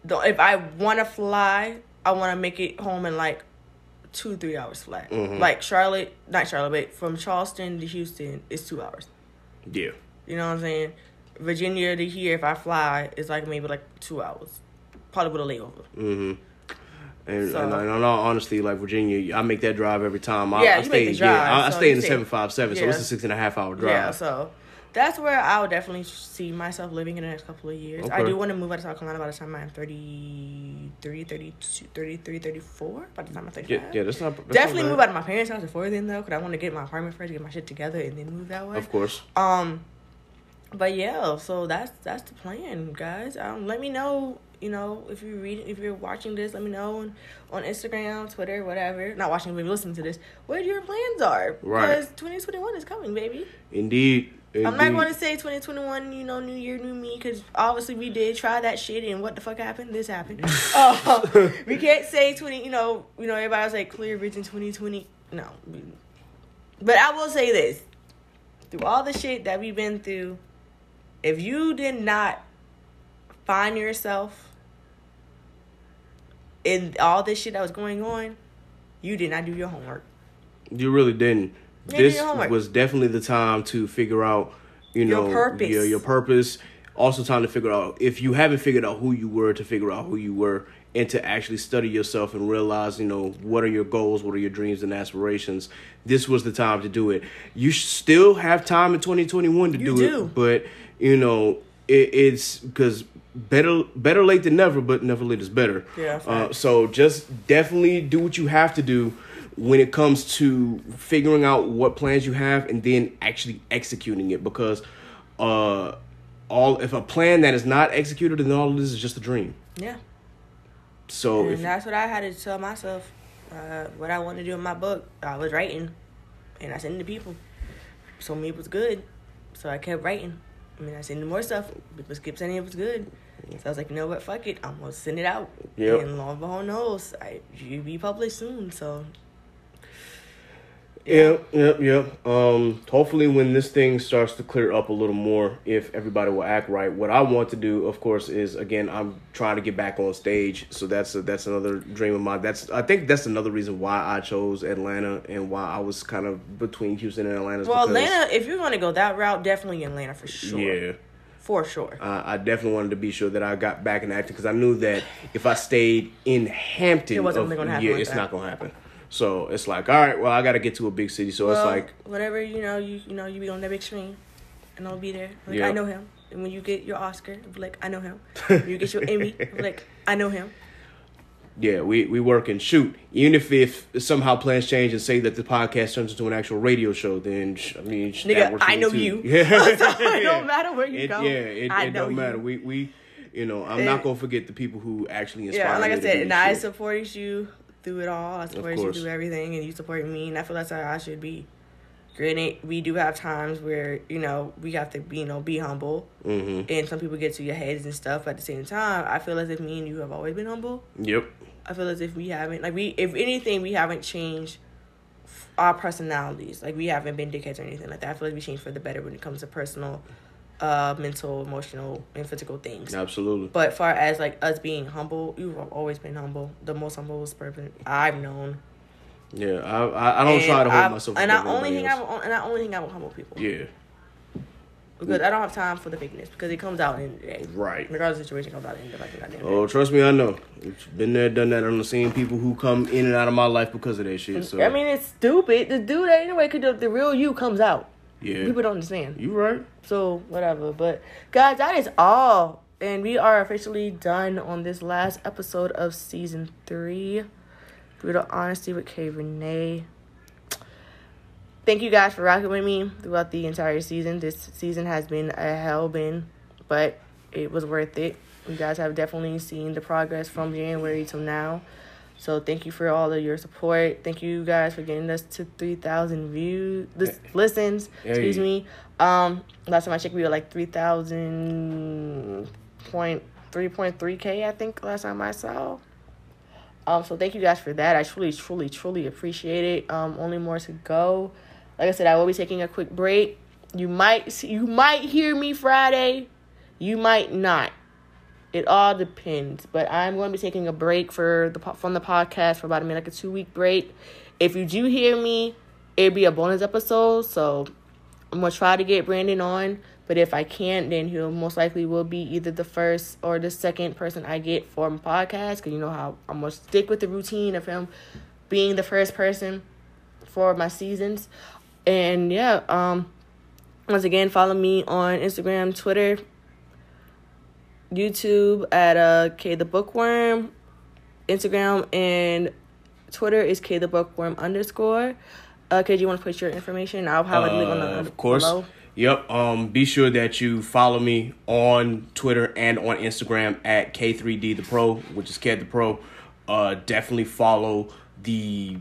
So, if I want to fly, I want to make it home in like two, three hours flat. Mhm. Like Charlotte, not Charlotte, but from Charleston to Houston is two hours. Yeah. You know what I'm saying? Virginia to here, if I fly, is like maybe like two hours. Probably with a layover. hmm And, So- and, in all honesty, like Virginia, I make that drive every time. I, Yeah, I you stay, make the drive, yeah, I, I stay in the seven five seven, so it's a six and a half hour drive. Yeah, so that's where I'll definitely see myself living in the next couple of years. I do want to move out of South Carolina by the time I'm 33, 32, 33, 34. By the time I'm 35. yeah, yeah, that's not that's Definitely bad. move out of my parents' house before then, though, because I want to get my apartment first, get my shit together, and then move that way. Of course. Um, but yeah, so that's that's the plan, guys. Um, let me know, you know, if you read, if you're watching this, let me know on, on Instagram, Twitter, whatever. Not watching, but listening to this, what your plans are, Right. because 2021 is coming, baby. Indeed. I'm not going to say 2021, you know, new year, new me, because obviously we did try that shit, and what the fuck happened? This happened. uh, we can't say 20, you know, you know, everybody was like clear vision 2020. No, but I will say this: through all the shit that we've been through, if you did not find yourself in all this shit that was going on, you did not do your homework. You really didn't. Did this was definitely the time to figure out, you Your know, purpose. Your, your purpose. Also, time to figure out if you haven't figured out who you were, to figure out who you were, and to actually study yourself and realize, you know, what are your goals, what are your dreams and aspirations. This was the time to do it. You still have time in 2021 to do, do. it, but you know, it, it's because better better late than never, but never late is better. Yeah, Uh, so just definitely do what you have to do when it comes to figuring out what plans you have and then actually executing it because uh all if a plan that is not executed then all of this is just a dream. Yeah. So And if that's what I had to tell myself. Uh, what I wanted to do in my book, I was writing, and I sent it to people. So me it was good, so I kept writing. I mean, I sent more stuff. People kept saying it was good. So I was like, you know what, fuck it, I'm gonna send it out. Yep. And lo and behold, knows I you be published soon. So Yep, yep, yep. Um, hopefully, when this thing starts to clear up a little more, if everybody will act right, what I want to do, of course, is again, I'm trying to get back on stage. So that's a, that's another dream of mine. That's I think that's another reason why I chose Atlanta and why I was kind of between Houston and Atlanta. well, because- Atlanta, if you're gonna go that route, definitely Atlanta for sure. Yeah. For sure. I I definitely wanted to be sure that I got back in acting because I knew that if I stayed in Hampton, It wasn't of- gonna happen yeah, like it's that. not gonna happen. So it's like, all right, well, I got to get to a big city. So well, it's like, whatever you know, you you know, you be on that big screen, and I'll be there. Like Yeah. I know him. And when you get your Oscar, I'll be like I know him. When you get your Emmy, I'll be like I know him. yeah, we we work and shoot. Even if if somehow plans change and say that the podcast turns into an actual radio show, then sh- I mean, sh- Nigga, I know too. you. Yeah, So it don't matter where you it, go. Yeah, it, I it know don't matter. you. We we, you know, I'm It- not gonna forget the people who actually inspire Yeah, like I said, and I shit. supported you through it all. I supported you through everything, and you supported me, and I feel that's how I should be. Granted, we do have times where you know we have to be, you know, be humble, Mhm. and some people get to your heads and stuff. But at the same time, I feel as if me and you have always been humble. Yep. I feel as if we haven't, like we, if anything, we haven't changed our personalities. Like we haven't been dickheads or anything like that. I feel like we changed for the better when it comes to personal, uh, mental, emotional, and physical things. Absolutely. But far as like us being humble, you've always been humble. The most humble person I've known. Yeah, I I, I don't And try to hold I- myself. And I only hang everybody out, with- and I only hang out with humble people. Yeah. Because I don't have time for the fakeness because it comes out in the day. Right. Regardless of the situation, it comes out in the fucking. Oh, trust me, I know. It's been there, done that. I'm the same people who come in and out of my life because of that shit. So I mean, it's stupid. The dude that anyway, because the, the real you comes out. Yeah, People don't understand. you right. So whatever. But guys, that is all. And we are officially done on this last episode of season three. Brutal Honesty with KayReenea. Thank you guys for rocking with me throughout the entire season. This season has been a hell bin, but it was worth it. You guys have definitely seen the progress from January till now. So thank you for all of your support. Thank you guys for getting us to three thousand views, lis- listens. Excuse me. Um, last time I checked, we were like three thousand point three point three k. I think last time I saw. Um, so thank you guys for that. I truly, truly, truly appreciate it. Um, only more to go. Like I said, I will be taking a quick break. You might see, you might hear me Friday. You might not. It all depends. But I'm going to be taking a break for the from the podcast for about a minute, like a two week break. If you do hear me, it'll be a bonus episode. So I'm gonna try to get Brandon on. But if I can't, then he'll most likely will be either the first or the second person I get for my podcast. Because you know how I'm to stick with the routine of him being the first person for my seasons. And yeah, um, once again, follow me on Instagram, Twitter, YouTube at uh, K the Bookworm, Instagram and Twitter is K the Bookworm underscore. Uh, do you want to put your information? I'll have a link on the uh, of course. Below. Yep. Um, be sure that you follow me on Twitter and on Instagram at K3D the Pro, which is K the Pro. Uh, definitely follow the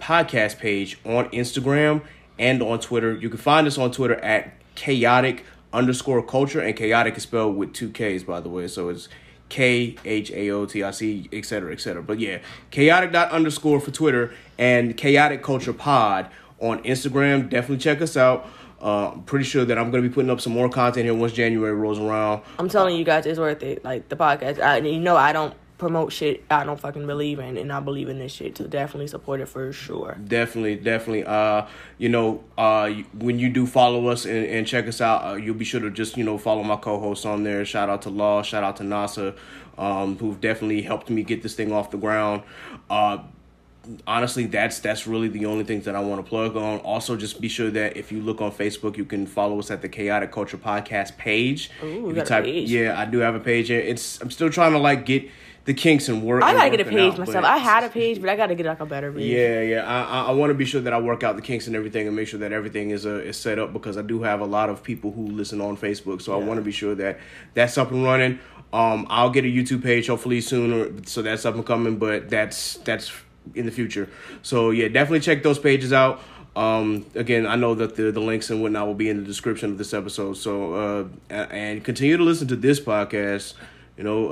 podcast page on Instagram and on Twitter. You can find us on Twitter at Khaotic underscore Kulture, and chaotic is spelled with two K's, by the way. So it's K H A O T I C, et cetera, et cetera. But yeah, Khaotic dot underscore for Twitter and Khaotic Kulture pod on Instagram. Definitely check us out. Uh, I'm pretty sure that I'm to be putting up some more content here once January rolls around. I'm telling you guys, it's worth it. Like the podcast, I, you know, I don't promote shit I don't fucking believe in, and I believe in this shit to definitely support it for sure. Definitely, definitely. Uh, you know, uh, when you do follow us and, and check us out, uh, you'll be sure to just you know follow my co-hosts on there. Shout out to Law, shout out to NASA, um, who've definitely helped me get this thing off the ground. Uh, honestly that's that's really the only things that I want to plug on. Also, just be sure that if you look on Facebook, you can follow us at the Khaotic Kulture Podcast page. Ooh, you type, yeah, I do have a page. It's I'm still trying to like get the kinks and work. I gotta get a page out, myself. I had a page, but I gotta get like a better page. Yeah, yeah. I I, want to be sure that I work out the kinks and everything, and make sure that everything is uh, is set up because I do have a lot of people who listen on Facebook, so yeah. I want to be sure that that's up and running. Um, I'll get a YouTube page hopefully sooner, so that's up and coming. But that's that's in the future. So yeah, definitely check those pages out. Um, again, I know that the, the links and whatnot will be in the description of this episode. So, uh, and continue to listen to this podcast you know,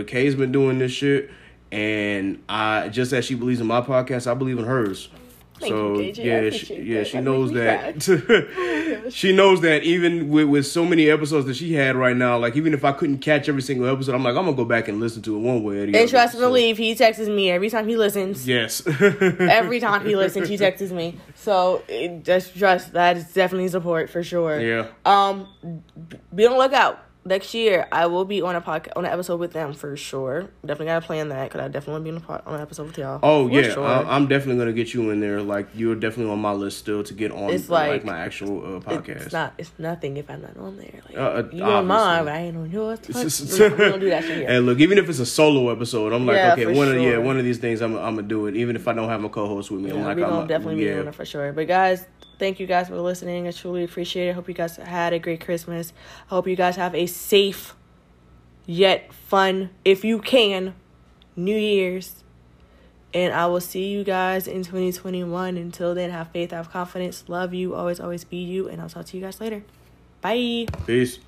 uh, Kay's been doing this shit, and I just as she believes in my podcast, I believe in hers. Thank so you, yeah, she, yeah, she knows that. she knows that even with, with so many episodes that she had right now, like even if I couldn't catch every single episode, I'm like I'm gonna go back and listen to it one way or the and other. And trust and believe, he texts me every time he listens. Yes. every time he listens, he texts me. So it, just trust that is definitely support for sure. Yeah. Um, be on the lookout next year I will be on a podcast on an episode with them for sure. Definitely gotta plan that because I definitely want to be on, on an episode with y'all. Oh yeah, sure. I, am definitely gonna get you in there. Like you're definitely on my list still to get on. It's like, like my actual uh, podcast. It's not. It's nothing if I'm not on there. Like uh, uh you on mine, but I ain't on yours. we don't do that shit here. And look, even if it's a solo episode, I'm like, yeah, okay, one sure. of yeah, one of these things, I'm I'm gonna do it. Even if I don't have a co-host with me, yeah, I'm like, we gonna definitely yeah. be on it for sure. But guys, thank you guys for listening. I truly appreciate it. Hope you guys had a great Christmas. I hope you guys have a safe yet fun, if you can, New Year's. And I will see you guys in 2021. Until then, have faith, have confidence, love you, always, always be you. And I'll talk to you guys later. Bye. Peace.